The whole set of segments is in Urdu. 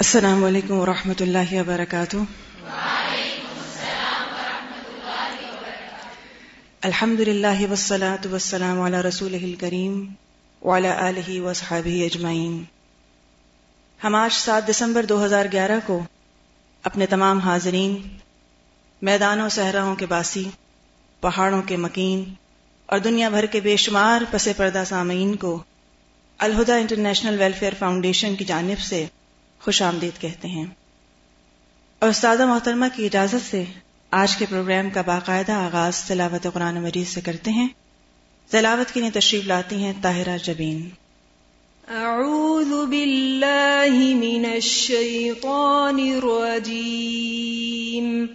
السلام علیکم ورحمۃ اللہ وبرکاتہ۔ الحمد للہ وسلاۃ وسلام علی رسول کریم وعلى آلہ وصحابہ اجمعین۔ ہم آج سات دسمبر دو ہزار گیارہ کو اپنے تمام حاضرین، میدانوں، صحراؤں کے باسی، پہاڑوں کے مکین اور دنیا بھر کے بے شمار پس پردہ سامعین کو الہدا انٹرنیشنل ویلفیئر فاؤنڈیشن کی جانب سے خوش آمدید کہتے ہیں۔ اور استاد محترمہ کی اجازت سے آج کے پروگرام کا باقاعدہ آغاز تلاوت قرآن مجید سے کرتے ہیں۔ تلاوت کے لیے تشریف لاتی ہیں طاہرہ جبین۔ اعوذ باللہ من الشیطان الرجیم۔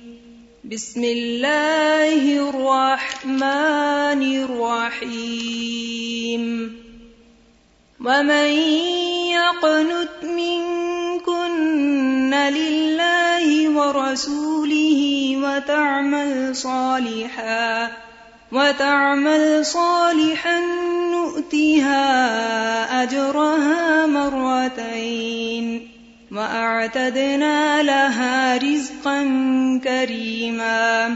بسم اللہ الرحمن الرحیم۔ ومن يقنت منكن لله ورسوله وتعمل صالحا وتعمل صالحا نؤتها أجرها مرتين وأعتدنا لها رزقا كريما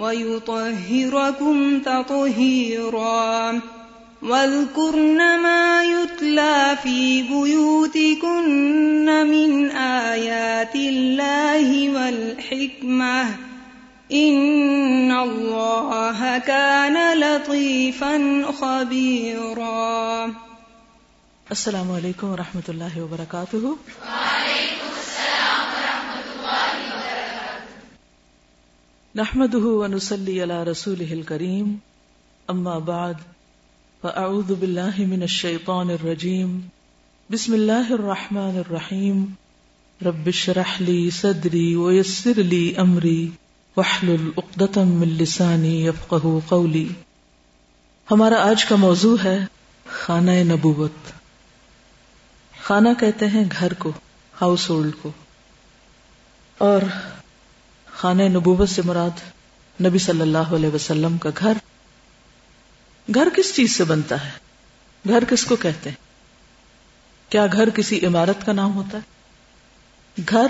ويطهركم تطهيرا. واذكرن ما يتلى في بيوتكن من آيات الله والحكمة. إن الله كان لطيفا خبيرا. السلام علیکم ورحمۃ اللہ وبرکاتہ نحمده ونصلي على رسوله الكريم. اما بعد فاعوذ بالله من الشيطان الرجيم. بسم الله الرحمن الرحيم. رب اشرح لي صدري ويسر لي امري واحلل عقدة من لساني يفقهوا قولي. ہمارا آج کا موضوع ہے خانہ نبوت. خانہ کہتے ہیں گھر کو ہاؤس ہولڈ کو. اور خانہ نبوت سے مراد نبی صلی اللہ علیہ وسلم کا گھر۔ گھر کس چیز سے بنتا ہے؟ گھر کس کو کہتے ہیں؟ کیا گھر کسی عمارت کا نام ہوتا ہے؟ گھر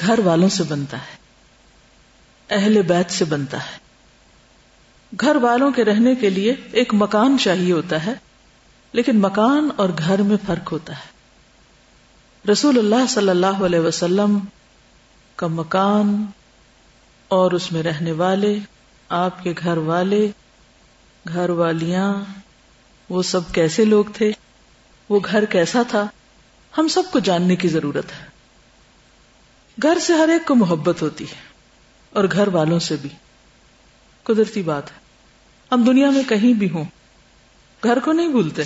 گھر والوں سے بنتا ہے۔ اہل بیت سے بنتا ہے۔ گھر والوں کے رہنے کے لیے ایک مکان چاہیے ہوتا ہے، لیکن مکان اور گھر میں فرق ہوتا ہے۔ رسول اللہ صلی اللہ علیہ وسلم کا مکان اور اس میں رہنے والے، آپ کے گھر والے، گھر والیاں، وہ سب کیسے لوگ تھے؟ وہ گھر کیسا تھا؟ ہم سب کو جاننے کی ضرورت ہے۔ گھر سے ہر ایک کو محبت ہوتی ہے، اور گھر والوں سے بھی۔ قدرتی بات ہے۔ ہم دنیا میں کہیں بھی ہوں، گھر کو نہیں بھولتے۔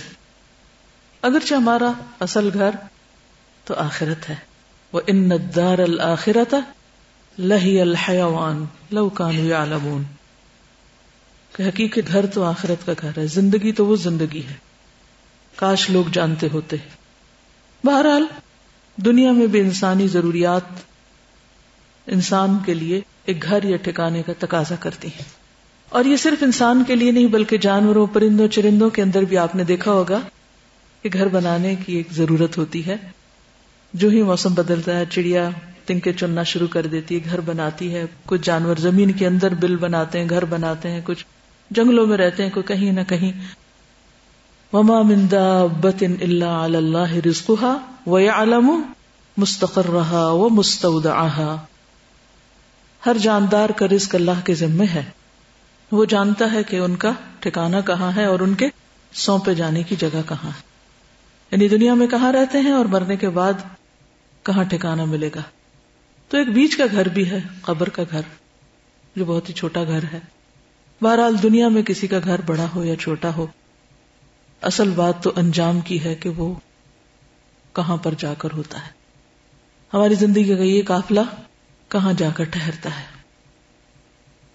اگرچہ ہمارا اصل گھر تو آخرت ہے۔ وہ ان دار الآخرت لہی الحیوان لو کانو کہ حقیقت گھر تو آخرت کا گھر ہے، زندگی تو وہ زندگی ہے۔ کاش لوگ جانتے ہوتے۔ بہرحال، دنیا میں بھی انسانی ضروریات انسان کے لیے ایک گھر یا ٹھکانے کا تقاضا کرتی ہیں۔ اور یہ صرف انسان کے لیے نہیں، بلکہ جانوروں، پرندوں، چرندوں کے اندر بھی آپ نے دیکھا ہوگا کہ گھر بنانے کی ایک ضرورت ہوتی ہے۔ جو ہی موسم بدلتا ہے، چڑیا تنکے چننا شروع کر دیتی ہے، گھر بناتی ہے۔ کچھ جانور زمین کے اندر بل بناتے ہیں، گھر بناتے ہیں، کچھ جنگلوں میں رہتے ہیں، کوئی کہیں نہ کہیں۔ وما من دابت الا علی اللہ رزقها ويعلم مستقرها ومستودعها۔ ہر جاندار کا رزق اللہ کے ذمے ہے۔ وہ جانتا ہے کہ ان کا ٹھکانا کہاں ہے اور ان کے سونپے جانے کی جگہ کہاں ہے۔ یعنی دنیا میں کہاں رہتے ہیں اور مرنے کے بعد کہاں ٹھکانا ملے گا؟ تو ایک بیچ کا گھر بھی ہے، قبر کا گھر، جو بہت ہی چھوٹا گھر ہے۔ بہرحال دنیا میں کسی کا گھر بڑا ہو یا چھوٹا ہو، اصل بات تو انجام کی ہے کہ وہ کہاں پر جا کر ہوتا ہے۔ ہماری زندگی کا یہ قافلہ کہاں جا کر ٹہرتا ہے۔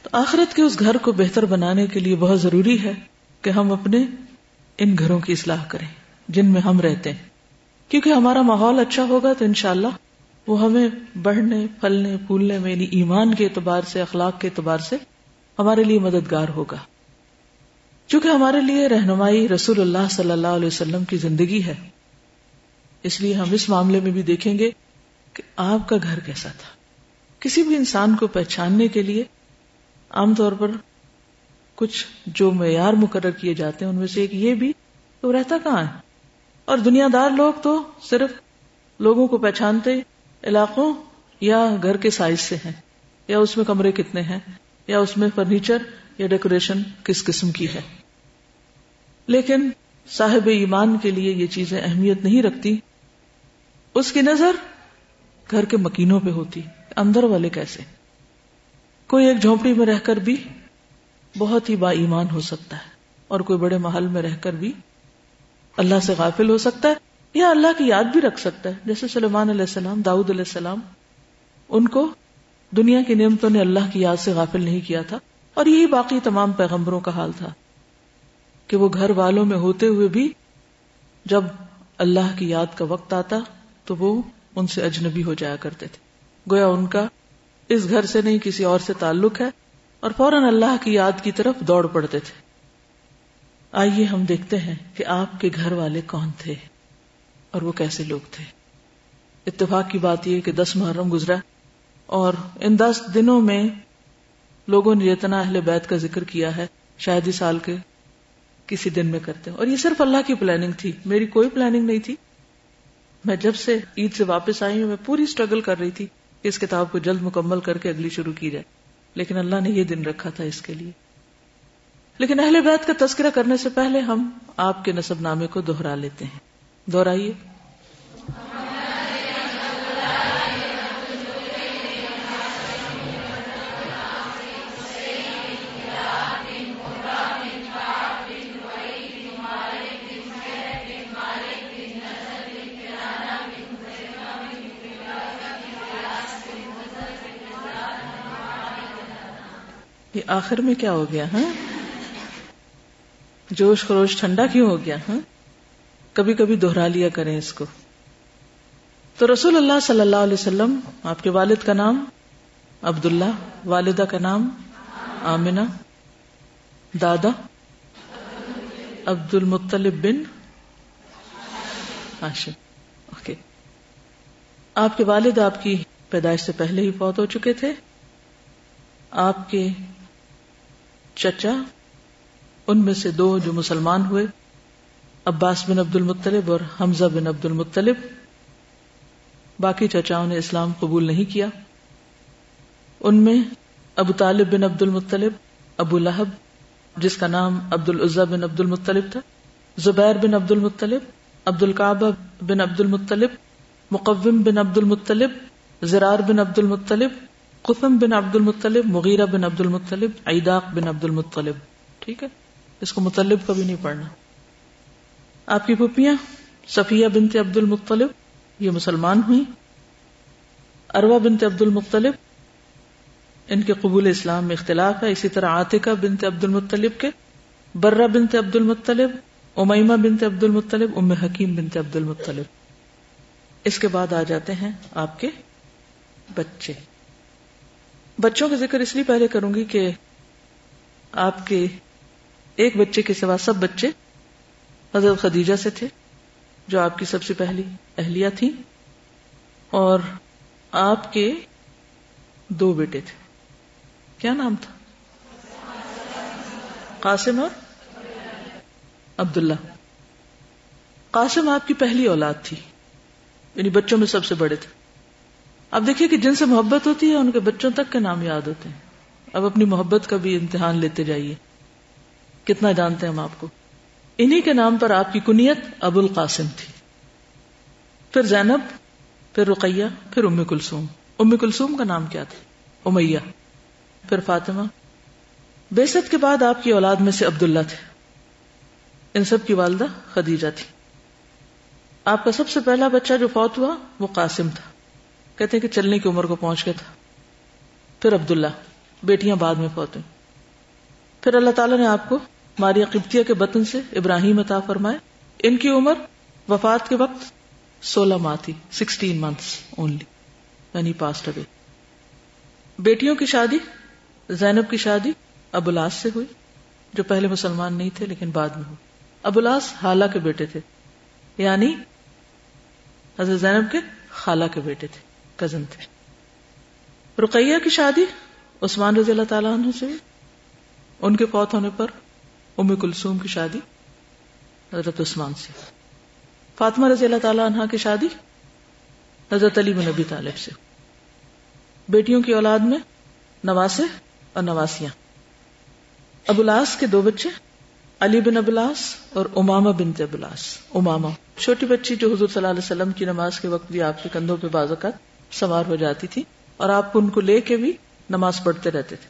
تو آخرت کے اس گھر کو بہتر بنانے کے لیے بہت ضروری ہے کہ ہم اپنے ان گھروں کی اصلاح کریں، جن میں ہم رہتے ہیں۔ کیونکہ ہمارا ماحول اچھا ہوگا تو انشاءاللہ وہ ہمیں بڑھنے، پھلنے، پھولنے میں یعنی ایمان کے اعتبار سے، اخلاق کے اعتبار سے ہمارے لیے مددگار ہوگا۔ چونکہ ہمارے لیے رہنمائی رسول اللہ صلی اللہ علیہ وسلم کی زندگی ہے، اس لیے ہم اس معاملے میں بھی دیکھیں گے کہ آپ کا گھر کیسا تھا۔ کسی بھی انسان کو پہچاننے کے لیے عام طور پر کچھ جو معیار مقرر کیے جاتے ہیں، ان میں سے ایک یہ بھی، تو رہتا کہاں ہے؟ اور دنیا دار لوگ تو صرف لوگوں کو پہچانتے علاقوں یا گھر کے سائز سے ہیں؟ یا اس میں کمرے کتنے ہیں؟ یا اس میں فرنیچر یا ڈیکوریشن کس قسم کی ہے؟ لیکن صاحب ایمان کے لیے یہ چیزیں اہمیت نہیں رکھتی۔ اس کی نظر گھر کے مکینوں پہ ہوتی۔ اندر والے کیسے؟ کوئی ایک جھونپڑی میں رہ کر بھی بہت ہی با ایمان ہو سکتا ہے اور کوئی بڑے محل میں رہ کر بھی اللہ سے غافل ہو سکتا ہے۔ یا اللہ کی یاد بھی رکھ سکتا ہے۔ جیسے سلیمان علیہ السلام، داؤد علیہ السلام، ان کو دنیا کی نعمتوں نے اللہ کی یاد سے غافل نہیں کیا تھا۔ اور یہی باقی تمام پیغمبروں کا حال تھا کہ وہ گھر والوں میں ہوتے ہوئے بھی جب اللہ کی یاد کا وقت آتا تو وہ ان سے اجنبی ہو جایا کرتے تھے۔ گویا ان کا اس گھر سے نہیں، کسی اور سے تعلق ہے۔ اور فوراً اللہ کی یاد کی طرف دوڑ پڑتے تھے۔ آئیے ہم دیکھتے ہیں کہ آپ کے گھر والے کون تھے۔ اور وہ کیسے لوگ تھے؟ اتفاق کی بات یہ کہ دس محرم گزرا اور ان دس دنوں میں لوگوں نے جتنا اہل بیت کا ذکر کیا ہے، شاید ہی سال کے کسی دن میں کرتے ہیں۔ اور یہ صرف اللہ کی پلاننگ تھی۔ میری کوئی پلاننگ نہیں تھی۔ میں جب سے عید سے واپس آئی ہوں، میں پوری اسٹرگل کر رہی تھی کہ اس کتاب کو جلد مکمل کر کے اگلی شروع کی جائے۔ لیکن اللہ نے یہ دن رکھا تھا اس کے لیے۔ لیکن اہل بیت کا تذکرہ کرنے سے پہلے ہم آپ کے نصب نامے کو دوہرا لیتے ہیں۔ دوہرائیے یہ آخر میں کیا ہو گیا ہاں؟ جوش خروش ٹھنڈا کیوں ہو گیا ہاں؟ کبھی کبھی دوہرا لیا کریں اس کو۔ تو رسول اللہ صلی اللہ علیہ وسلم، آپ کے والد کا نام عبد اللہ والدہ کا نام آمنا دادا عبد المطلب بن ہاشم۔ اوکے۔ آپ کے والد آپ کی پیدائش سے پہلے ہی فوت ہو چکے تھے۔ آپ کے چچا، ان میں سے دو جو مسلمان ہوئے عباس بن عبد المطلب اور حمزہ بن عبد المطلب باقی چچاؤں نے اسلام قبول نہیں کیا ان میں ابو طالب بن عبد المطلب ابو لہب جس کا نام عبد العزا بن عبد المطلب تھا زبیر بن عبد المطلب عبد القعبہ بن عبد المطلب مقوم بن عبد المطلب زرار بن عبد المطلب قسم بن عبد المطلب مغیرہ بن عبد المطلب عیداق بن عبد المطلب ٹھیک ہے اس کو مطلب کبھی نہیں پڑھنا آپ کی پپیاں صفیہ بنت عبد المطلب یہ مسلمان ہوئی اروا بنت عبد المطلب ان کے قبول اسلام میں اختلاف ہے۔ اسی طرح عاطقہ بنت عبد المطلب کے، برہ بنت عبد المطلب امیمہ بنت عبد المطلب ام حکیم بنت عبد المطلب اس کے بعد آ جاتے ہیں آپ کے بچے۔ بچوں کا ذکر اس لیے پہلے کروں گی کہ آپ کے ایک بچے کے سوا سب بچے حضرت خدیجہ سے تھے، جو آپ کی سب سے پہلی اہلیہ تھی اور آپ کے دو بیٹے تھے۔ کیا نام تھا؟ قاسم اور عبداللہ۔ قاسم آپ کی پہلی اولاد تھی یعنی بچوں میں سب سے بڑے تھے۔ اب دیکھیے کہ جن سے محبت ہوتی ہے، ان کے بچوں تک کے نام یاد ہوتے ہیں۔ اب اپنی محبت کا بھی امتحان لیتے جائیے۔ کتنا جانتے ہیں ہم آپ کو۔ انہی کے نام پر آپ کی کنیت ابو القاسم تھی۔ پھر زینب، پھر رقیہ، پھر ام کلسوم ام کلسوم کا نام کیا تھا؟ امیہ۔ پھر فاطمہ۔ بیست کے بعد آپ کی اولاد میں سے عبداللہ تھے۔ ان سب کی والدہ خدیجہ تھی۔ آپ کا سب سے پہلا بچہ جو فوت ہوا، وہ قاسم تھا۔ کہتے کہ چلنے کی عمر کو پہنچ گیا تھا۔ پھر عبداللہ۔ بیٹیاں بعد میں فوت ہوئی پھر اللہ تعالیٰ نے آپ کو ماریا قبطیہ کے بطن سے ابراہیم عطا فرمائے۔ ان کی عمر وفات کے وقت سولہ ماہ تھی سکسٹین منتھس اونلی یعنی پاسٹ ابھی بیٹیوں کی شادی، زینب کی شادی ابولاس سے ہوئی، جو پہلے مسلمان نہیں تھے لیکن بعد میں ہوئی۔ ابولاس حالہ کے بیٹے تھے یعنی حضرت زینب کے خالہ کے بیٹے تھے کزن تھے۔ رقیہ کی شادی عثمان رضی اللہ تعالیٰ عنہ سے ان کے فوت ہونے پر ام کلثوم کی شادی، حضرت عثمان سے۔ فاطمہ رضی اللہ تعالیٰ عنہ کی شادی، حضرت علی بن نبی طالب سے۔ بیٹیوں کی اولاد میں نواسے اور نواسیاں۔ ابولاس کے دو بچے، علی بن ابلاس اور اماما بن ابلاس اماما چھوٹی بچی جو حضور صلی اللہ علیہ وسلم کی نماز کے وقت بھی آپ کے کندھوں پہ بازوقات سوار ہو جاتی تھی اور آپ ان کو لے کے بھی نماز پڑھتے رہتے تھے۔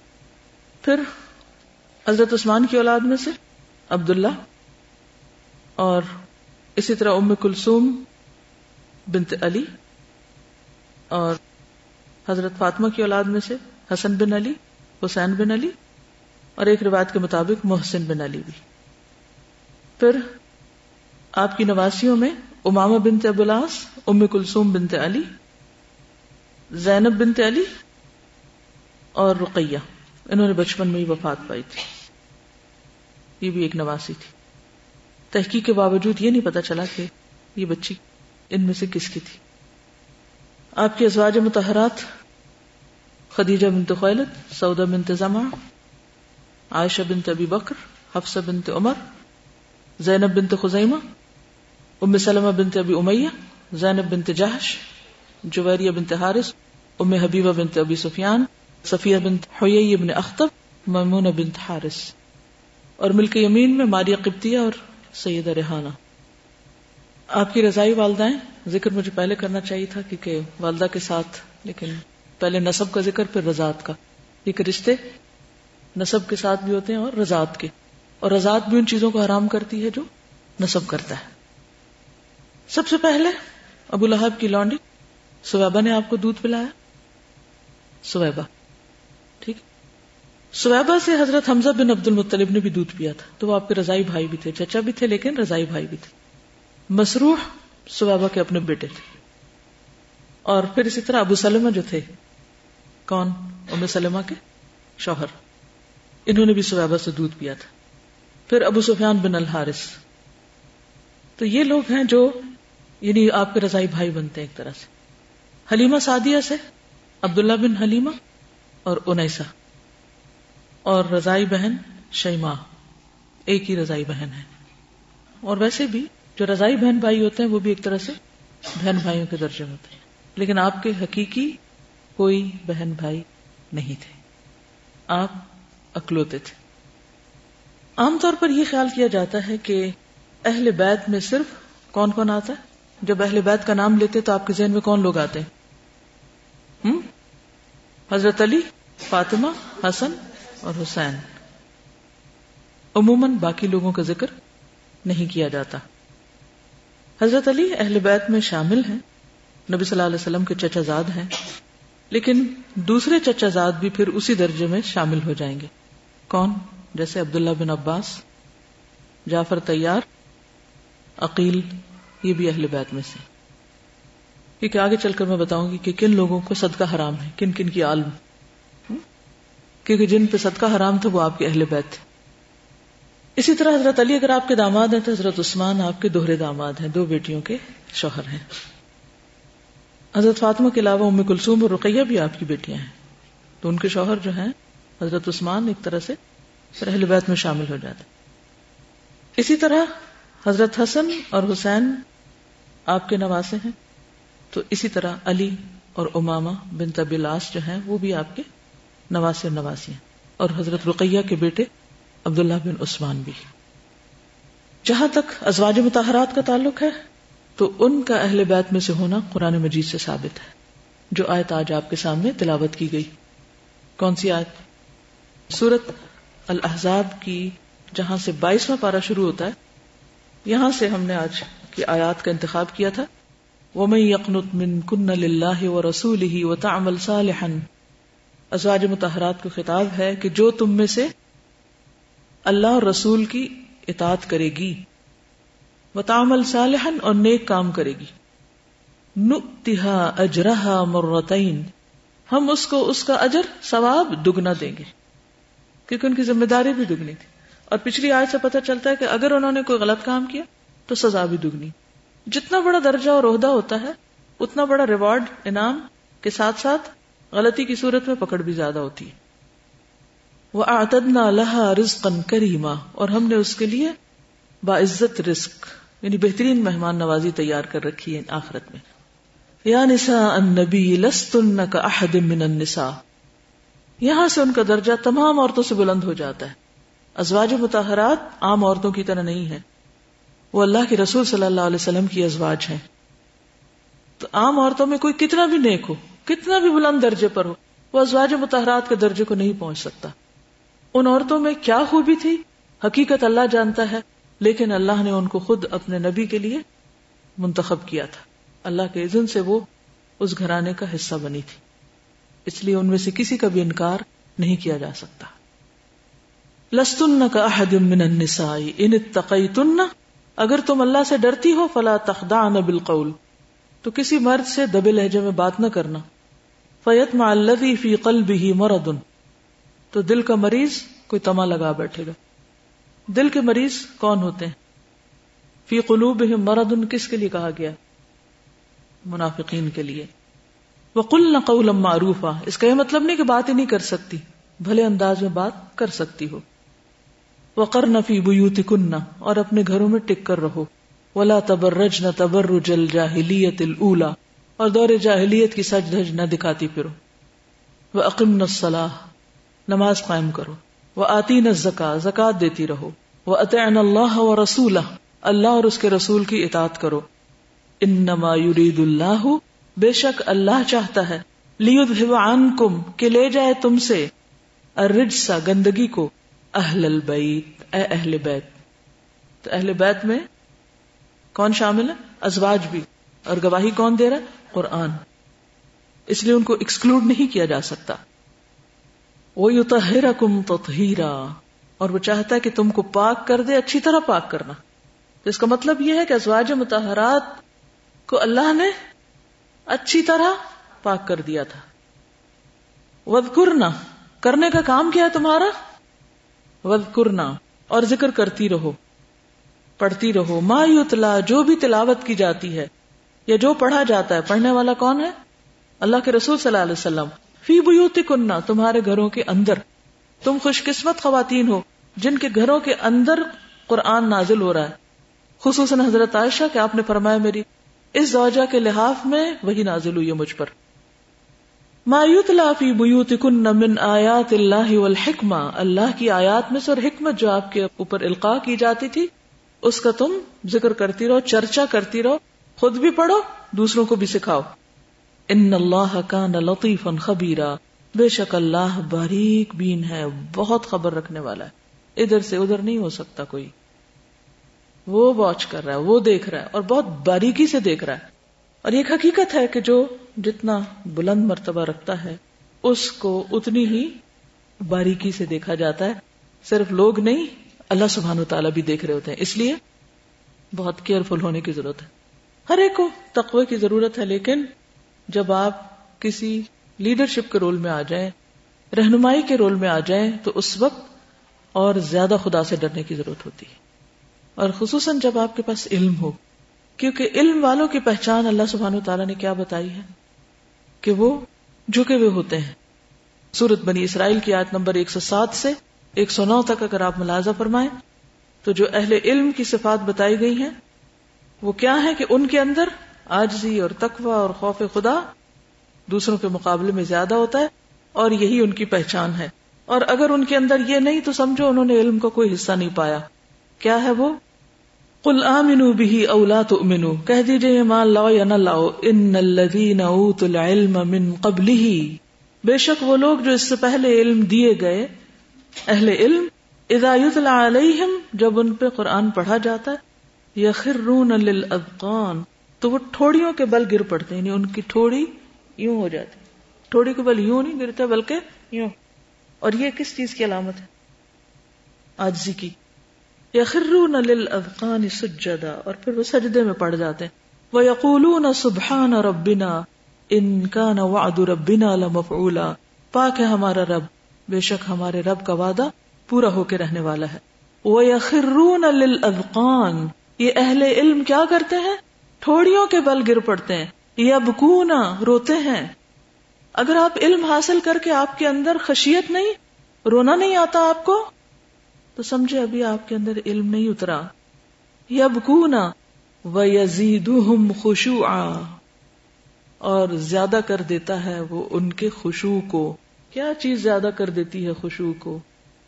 پھر حضرت عثمان کی اولاد میں سے، عبداللہ، اور اسی طرح ام کلثوم بنت علی، اور حضرت فاطمہ کی اولاد میں سے حسن بن علی، حسین بن علی، اور ایک روایت کے مطابق محسن بن علی بھی۔ پھر آپ کی نواسیوں میں امامہ بنت ابولاس ام کلثوم بنت علی، زینب بنت علی، اور رقیہ۔ انہوں نے بچپن میں ہی وفات پائی تھی۔ یہ بھی ایک نواسی تھی۔ تحقیق کے باوجود یہ نہیں پتا چلا کہ یہ بچی ان میں سے کس کی تھی۔ آپ کی ازواج متحرات خدیجہ بنت خیلت سعودہ بنت زمع عائشہ بنت ابی بکر، حفصہ بنت عمر، زینب بنت خزیمہ، ام سلمہ بنت ابی امیہ، زینب بنت جہش، جویریہ بنت حارث، ام حبیبہ بنت ابی سفیان صفیہ بنت حیی بن اختب ممون بنت حارث۔ اور ملک یمین میں ماریہ قبطیہ اور سید ریحانہ۔ آپ کی رضائی والدائیں ذکر مجھے پہلے کرنا چاہیے تھا کیونکہ والدہ کے ساتھ، لیکن پہلے نصب کا ذکر، پھر رضاعت کا۔ کیونکہ رشتے نصب کے ساتھ بھی ہوتے ہیں اور رضاعت کے۔ اور رضاعت بھی ان چیزوں کو حرام کرتی ہے جو نصب کرتا ہے۔ سب سے پہلے ابو لہب کی لانڈی سویبا نے آپ کو دودھ پلایا۔ سویبا سویبا سے حضرت حمزہ بن عبد المطلب نے بھی دودھ پیا تھا، تو وہ آپ کے رضائی بھائی بھی تھے، چچا بھی تھے، لیکن رضائی بھائی بھی تھے۔ مسروح سویبا کے اپنے بیٹے تھے۔ اور پھر اسی طرح ابو سلمہ جو تھے، کون؟ ام سلمہ کے شوہر۔ انہوں نے بھی سویبا سے دودھ پیا تھا۔ پھر ابو سفیان بن الحارث۔ تو یہ لوگ ہیں جو یعنی آپ کے رضائی بھائی بنتے ہیں ایک طرح سے۔ حلیمہ سعدیہ سے، عبداللہ بن حلیمہ اور انیسا اور رضائی بہن شیما، ایک ہی رضائی بہن ہے اور ویسے بھی جو رضائی بہن بھائی ہوتے ہیں، وہ بھی ایک طرح سے بہن بھائیوں کے درجے ہوتے ہیں۔ لیکن آپ کے حقیقی کوئی بہن بھائی نہیں تھے۔ آپ اکلوتے تھے۔ عام طور پر یہ خیال کیا جاتا ہے کہ اہل بیت میں صرف کون کون آتا ہے؟ جب اہل بیت کا نام لیتے تو آپ کے ذہن میں کون لوگ آتے ہیں؟ حضرت علی، فاطمہ، حسن اور حسین۔ عموماً باقی لوگوں کا ذکر نہیں کیا جاتا۔ حضرت علی اہل بیت میں شامل ہیں۔ نبی صلی اللہ علیہ وسلم کے چچا زاد ہیں۔ لیکن دوسرے چچا زاد بھی پھر اسی درجے میں شامل ہو جائیں گے۔ کون؟ جیسے عبداللہ بن عباس، جعفر تیار عقیل، یہ بھی اہل بیت میں سے۔ کیونکہ آگے چل کر میں بتاؤں گی کہ کن لوگوں کو صدقہ حرام ہے، کن کن کی عالم۔ کیونکہ جن پہ صدقہ حرام تھا وہ آپ کے اہل بیت تھے۔ اسی طرح حضرت علی اگر آپ کے داماد ہیں تو حضرت عثمان آپ کے دوہرے داماد ہیں، دو بیٹیوں کے شوہر ہیں۔ حضرت فاطمہ کے علاوہ ام کلثوم اور رقیہ بھی آپ کی بیٹیاں ہیں۔ تو ان کے شوہر جو ہیں، حضرت عثمان ایک طرح سے اہل بیت میں شامل ہو جاتے اسی طرح حضرت حسن اور حسین آپ کے نواسے ہیں۔ تو اسی طرح علی اور اماما بن طبیلاس جو ہیں، وہ بھی آپ کے نواسے اور نواسی ہیں اور حضرت رقیہ کے بیٹے عبداللہ بن عثمان بھی۔ جہاں تک ازواج متحرات کا تعلق ہے، تو ان کا اہل بیت میں سے ہونا قرآن مجید سے ثابت ہے۔ جو آیت آج آپ کے سامنے تلاوت کی گئی۔ کون سی آیت؟ سورت الحضاب کی جہاں سے بائیسواں پارا شروع ہوتا ہے، یہاں سے ہم نے آج کی آیات کا انتخاب کیا تھا۔ وہ میں یقنت من کن اللہ و رسول ہی و تعمل صالحن ازواج متحرات کو خطاب ہے کہ جو تم میں سے اللہ اور رسول کی اطاعت کرے گی و صالحن اور نیک کام کرے گی۔ نتہا اجرہا مرتین، ہم اس کو، اس کا اجر ثواب دگنا دیں گے، کیونکہ ان کی ذمہ داری بھی دگنی تھی۔ اور پچھلی آج سے پتہ چلتا ہے کہ اگر انہوں نے کوئی غلط کام کیا، تو سزا بھی دگنی۔ جتنا بڑا درجہ اور عہدہ ہوتا ہے، اتنا بڑا ریوارڈ، انعام کے ساتھ ساتھ غلطی کی صورت میں پکڑ بھی زیادہ ہوتی ہے۔ وہ آتدنا لہا رزقن کریما اور ہم نے اس کے لیے باعزت رزق یعنی بہترین مہمان نوازی تیار کر رکھی ہے آخرت میں۔ یا نساء النبی، لستن کا احد من النساء۔ یہاں سے ان کا درجہ تمام عورتوں سے بلند ہو جاتا ہے۔ ازواج متحرات عام عورتوں کی طرح نہیں ہے۔ وہ اللہ کے رسول صلی اللہ علیہ وسلم کی ازواج ہیں۔ تو عام عورتوں میں کوئی کتنا بھی نیک ہو کتنا بھی بلند درجے پر ہو، وہ ازواج متحرات کے درجے کو نہیں پہنچ سکتا۔ ان عورتوں میں کیا خوبی تھی؟ حقیقت اللہ جانتا ہے، لیکن اللہ نے ان کو خود اپنے نبی کے لیے منتخب کیا تھا۔ اللہ کے عزن سے وہ اس گھرانے کا حصہ بنی تھی۔ اس لیے ان میں سے کسی کا بھی انکار نہیں کیا جا سکتا۔ لستن کا احد من النساء ان اتقیتن، اگر تم اللہ سے ڈرتی ہو، فلا تخدعن بالقول۔ تو کسی مرد سے دبے لہجے میں بات نہ کرنا۔ فیت مع الذی فی قلبه مرض۔ تو دل کا مریض کوئی تما لگا بیٹھے گا۔ دل کے مریض کون ہوتے ہیں؟ فی قلوبہم مرض کس کے لیے کہا گیا؟ منافقین کے لیے۔ وقلن قولا معروفا۔ اس کا یہ مطلب نہیں کہ بات ہی نہیں کر سکتی۔ بھلے انداز میں بات کر سکتی ہو۔ وقر نفی بوت کنہ اور اپنے گھروں میں ٹک کر رہو۔ ولا تبرج نہ تبرج الجاہلیت الا اور دور جاہلیت کی سج دھج نہ دکھاتی پھرو۔ وہ عقیم نصلاح نماز قائم کرو۔ وہ آتی نہ زکا زکات دیتی رہو۔ وہ اطعن اللہ و رسول اللہ اور اس کے رسول کی اطاعت کرو۔ انما یرید اللہ بے شک اللہ چاہتا ہے۔ لیدھب عنکم کہ لے جائے تم سے۔ الرجسا گندگی کو۔ اہل البیت اے اہل بیت۔ تو اہل بیت میں کون شامل ہے؟ ازواج بھی۔ اور گواہی کون دے رہا ہے؟ قرآن۔ اس لیے ان کو ایکسکلوڈ نہیں کیا جا سکتا۔ وہ یو کم اور وہ چاہتا ہے کہ تم کو پاک کر دے، اچھی طرح پاک کرنا۔ تو اس کا مطلب یہ ہے کہ ازواج متحرات کو اللہ نے اچھی طرح پاک کر دیا تھا۔ ود کرنے کا کام کیا ہے تمہارا؟ کرنا اور ذکر کرتی رہو، پڑھتی رہو۔ ما یتلا جو بھی تلاوت کی جاتی ہے۔ یا جو پڑھا جاتا ہے، پڑھنے والا کون ہے؟ اللہ کے رسول صلی اللہ علیہ وسلم۔ فی بیوتی کننا تمہارے گھروں کے اندر۔ تم خوش قسمت خواتین ہو، جن کے گھروں کے اندر قرآن نازل ہو رہا ہے۔ خصوصاً حضرت عائشہ کہ آپ نے فرمایا، میری اس زوجہ کے لحاف میں وہی نازل ہوئی ہے مجھ پر۔ مایوت لافی بیوت کن من آیات اللہ والحکمہ۔ اللہ کی آیات میں سے اور حکمت جو آپ کے اوپر القاع کی جاتی تھی، اس کا تم ذکر کرتی رہو، چرچا کرتی رہو۔ خود بھی پڑھو، دوسروں کو بھی سکھاؤ۔ ان اللہ کا لطیفا خبیرا۔ بے شک اللہ باریک بین ہے، بہت خبر رکھنے والا ہے۔ ادھر سے ادھر نہیں ہو سکتا کوئی۔ وہ واچ کر رہا ہے، وہ دیکھ رہا ہے اور بہت باریکی سے دیکھ رہا ہے۔ اور ایک حقیقت ہے کہ جو جتنا بلند مرتبہ رکھتا ہے، اس کو اتنی ہی باریکی سے دیکھا جاتا ہے۔ صرف لوگ نہیں، اللہ سبحان و تعالیٰ بھی دیکھ رہے ہوتے ہیں۔ اس لیے بہت کیئرفل ہونے کی ضرورت ہے۔ ہر ایک کو تقوی کی ضرورت ہے، لیکن جب آپ کسی لیڈرشپ کے رول میں آ جائیں، رہنمائی کے رول میں آ جائیں، تو اس وقت اور زیادہ خدا سے ڈرنے کی ضرورت ہوتی ہے۔ اور خصوصاً جب آپ کے پاس علم ہو، کیونکہ علم والوں کی پہچان اللہ سبحانہ تعالیٰ نے کیا بتائی ہے؟ کہ وہ جھکے ہوئے ہوتے ہیں۔ سورت بنی اسرائیل کی آیت نمبر ایک سو سات سے ایک سو نو تک اگر آپ ملازہ فرمائیں، تو جو اہل علم کی صفات بتائی گئی ہیں وہ کیا ہے کہ ان کے اندر آجزی اور تقوی اور خوف خدا دوسروں کے مقابلے میں زیادہ ہوتا ہے اور یہی ان کی پہچان ہے۔ اور اگر ان کے اندر یہ نہیں تو سمجھو انہوں نے علم کا کوئی حصہ نہیں پایا۔ کیا ہے وہ؟ کل آمنو بھی اولا تو امنو کہہ دیجیے ایمان لاؤ یا نہ لاؤ۔ ان الذین اوتوا العلم من قبلہ بے شک وہ لوگ جو اس سے پہلے علم دیے گئے، اہل علم، اذا یتلا علیہم جب ان پہ قرآن پڑھا جاتا ہے یخرون للاذقان تو وہ ٹھوڑیوں کے بل گر پڑتے ہیں یعنی ان کی ٹھوڑی یوں ہو جاتی ٹھوڑی کے بل یوں نہیں گرتے بلکہ یوں۔ اور یہ کس چیز کی علامت ہے؟ آجزی کی۔ یخرون للاذقان سجدا، اور پھر وہ سجدے میں پڑ جاتے ہیں۔ وَيَقُولُونَ سُبْحَانَ رَبِّنَا، ان کا نہ وعد ربنا لمفعولا۔ پاک ہے ہمارا رب، بے شک ہمارے رب کا وعدہ پورا ہو کے رہنے والا ہے۔ وَيَخِرُّونَ لِلْأَذْقَانِ یہ اہل علم کیا کرتے ہیں؟ ٹھوڑیوں کے بل گر پڑتے ہیں یبکونا روتے ہیں۔ اگر آپ علم حاصل کر کے آپ کے اندر خشیت نہیں، رونا نہیں آتا آپ کو؟ تو سمجھے ابھی آپ کے اندر علم نہیں اترا۔ یبکونا وَيَزِيدُهُمْ خُشُوعًا۔ اور زیادہ کر دیتا ہے وہ ان کے خوشو کو۔ کیا چیز زیادہ کر دیتی ہے خوشو کو؟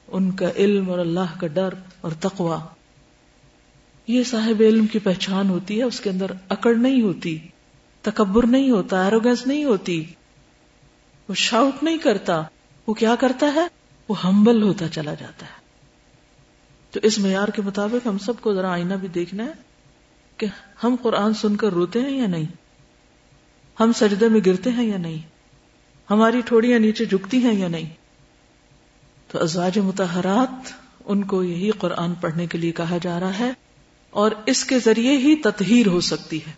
ان کا علم اور اللہ کا ڈر اور تقوا یہ صاحب علم کی پہچان ہوتی ہے، اس کے اندر اکڑ نہیں ہوتی، تکبر نہیں ہوتا ایروگینس نہیں ہوتی، وہ شاؤٹ نہیں کرتا، وہ کیا کرتا ہے؟ وہ ہمبل ہوتا چلا جاتا ہے۔ تو اس معیار کے مطابق ہم سب کو ذرا آئینہ بھی دیکھنا ہے کہ ہم قرآن سن کر روتے ہیں یا نہیں؟ ہم سجدے میں گرتے ہیں یا نہیں؟ ہماری ٹھوڑیاں نیچے جھکتی ہیں یا نہیں؟ تو ازواج متحرات ان کو یہی قرآن پڑھنے کے لیے کہا جا رہا ہے اور اس کے ذریعے ہی تطہیر ہو سکتی ہے۔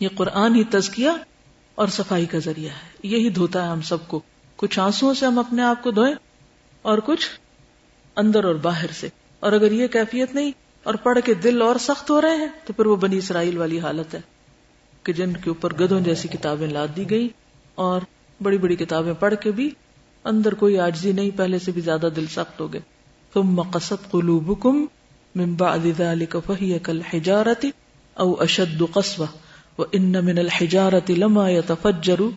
یہ قرآن ہی تزکیہ اور صفائی کا ذریعہ ہے۔ یہی دھوتا ہے ہم سب کو۔ کچھ آنسو سے ہم اپنے آپ کو دھوئیں اور کچھ اندر اور باہر سے۔ اور اگر یہ کیفیت نہیں اور پڑھ کے دل اور سخت ہو رہے ہیں تو پھر وہ بنی اسرائیل والی حالت ہے کہ جن کے اوپر گدوں جیسی کتابیں لاد دی گئی اور بڑی بڑی کتابیں پڑھ کے بھی اندر کوئی آجزی نہیں، پہلے سے بھی زیادہ دل سخت ہو گئے۔ تم مقصد قلوبکم من بعد ذلك فهي كالحجارة او اشد قسوة وان من الحجارة لما يتفجر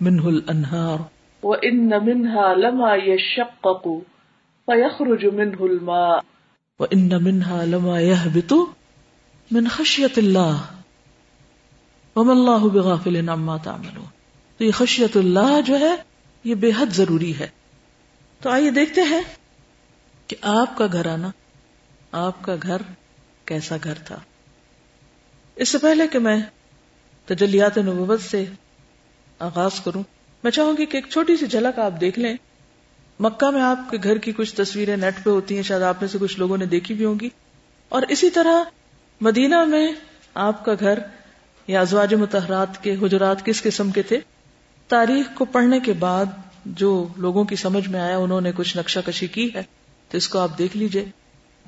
منه الانهار وان منها لما يشقق فيخرج منه الماء. وان منها لما يهبط من خشية الله. وم اللہ بغافل عما تعملون. تو یہ خشیت اللہ جو ہے یہ بے حد ضروری ہے۔ تو آئیے دیکھتے ہیں کہ آپ کا گھر آنا آپ کا گھر کیسا گھر تھا؟ اس سے پہلے کہ میں تجلیات نبوت سے آغاز کروں، میں چاہوں گی کہ ایک چھوٹی سی جھلک آپ دیکھ لیں۔ مکہ میں آپ کے گھر کی کچھ تصویریں نیٹ پہ ہوتی ہیں، شاید آپ میں سے کچھ لوگوں نے دیکھی بھی ہوں گی۔ اور اسی طرح مدینہ میں آپ کا گھر یا ازواج متحرات کے حجرات کس قسم کے تھے؟ تاریخ کو پڑھنے کے بعد جو لوگوں کی سمجھ میں آیا، انہوں نے کچھ نقشہ کشی کی ہے، تو اس کو آپ دیکھ لیجیے۔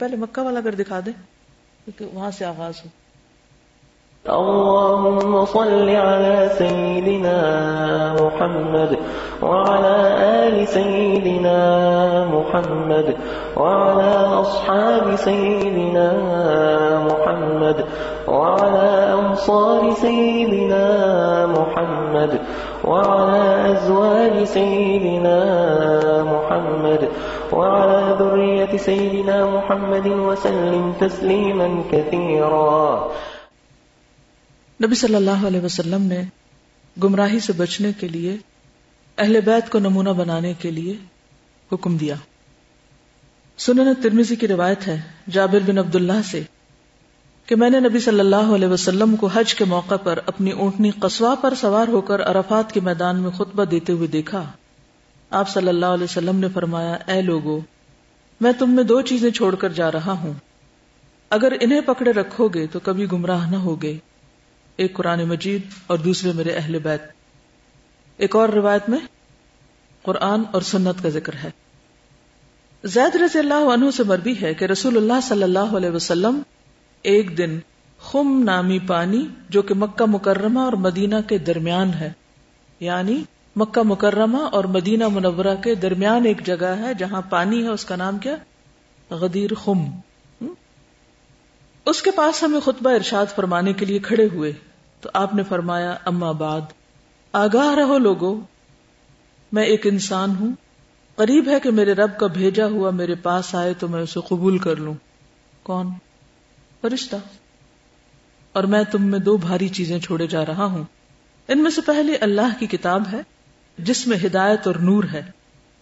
پہلے مکہ والا گھر دکھا دیں کیونکہ وہاں سے آغاز ہو۔ اللهم صل على سيدنا محمد وعلى آل سيدنا محمد وعلى أصحاب سيدنا محمد وعلى أنصار سيدنا محمد وعلى أزواج سيدنا محمد وعلى ذرية سيدنا محمد وسلم تسليما كثيرا. نبی صلی اللہ علیہ وسلم نے گمراہی سے بچنے کے لیے، اہل بیت کو نمونہ بنانے کے لیے حکم دیا۔ سنن ترمیزی کی روایت ہے جابر بن عبداللہ سے کہ میں نے نبی صلی اللہ علیہ وسلم کو حج کے موقع پر اپنی اونٹنی قصوا پر سوار ہو کر عرفات کے میدان میں خطبہ دیتے ہوئے دیکھا۔ آپ صلی اللہ علیہ وسلم نے فرمایا، اے لوگو، میں تم میں دو چیزیں چھوڑ کر جا رہا ہوں۔ اگر انہیں پکڑے رکھو گے تو کبھی گمراہ نہ ہوگے۔ ایک قرآن مجید اور دوسرے میرے اہل بیت۔ ایک اور روایت میں قرآن اور سنت کا ذکر ہے۔ زید رضی اللہ عنہ سے مربی ہے کہ رسول اللہ صلی اللہ علیہ وسلم ایک دن خم نامی پانی جو کہ مکہ مکرمہ اور مدینہ کے درمیان ہے یعنی مکہ مکرمہ اور مدینہ منورہ کے درمیان ایک جگہ ہے جہاں پانی ہے، اس کا نام کیا؟ غدیر خم۔ اس کے پاس ہمیں خطبہ ارشاد فرمانے کے لیے کھڑے ہوئے۔ تو آپ نے فرمایا، اما بعد، آگاہ رہو لوگو میں ایک انسان ہوں، قریب ہے کہ میرے رب کا بھیجا ہوا میرے پاس آئے تو میں اسے قبول کر لوں۔ کون؟ فرشتہ۔ اور میں تم میں دو بھاری چیزیں چھوڑے جا رہا ہوں۔ ان میں سے پہلی اللہ کی کتاب ہے، جس میں ہدایت اور نور ہے۔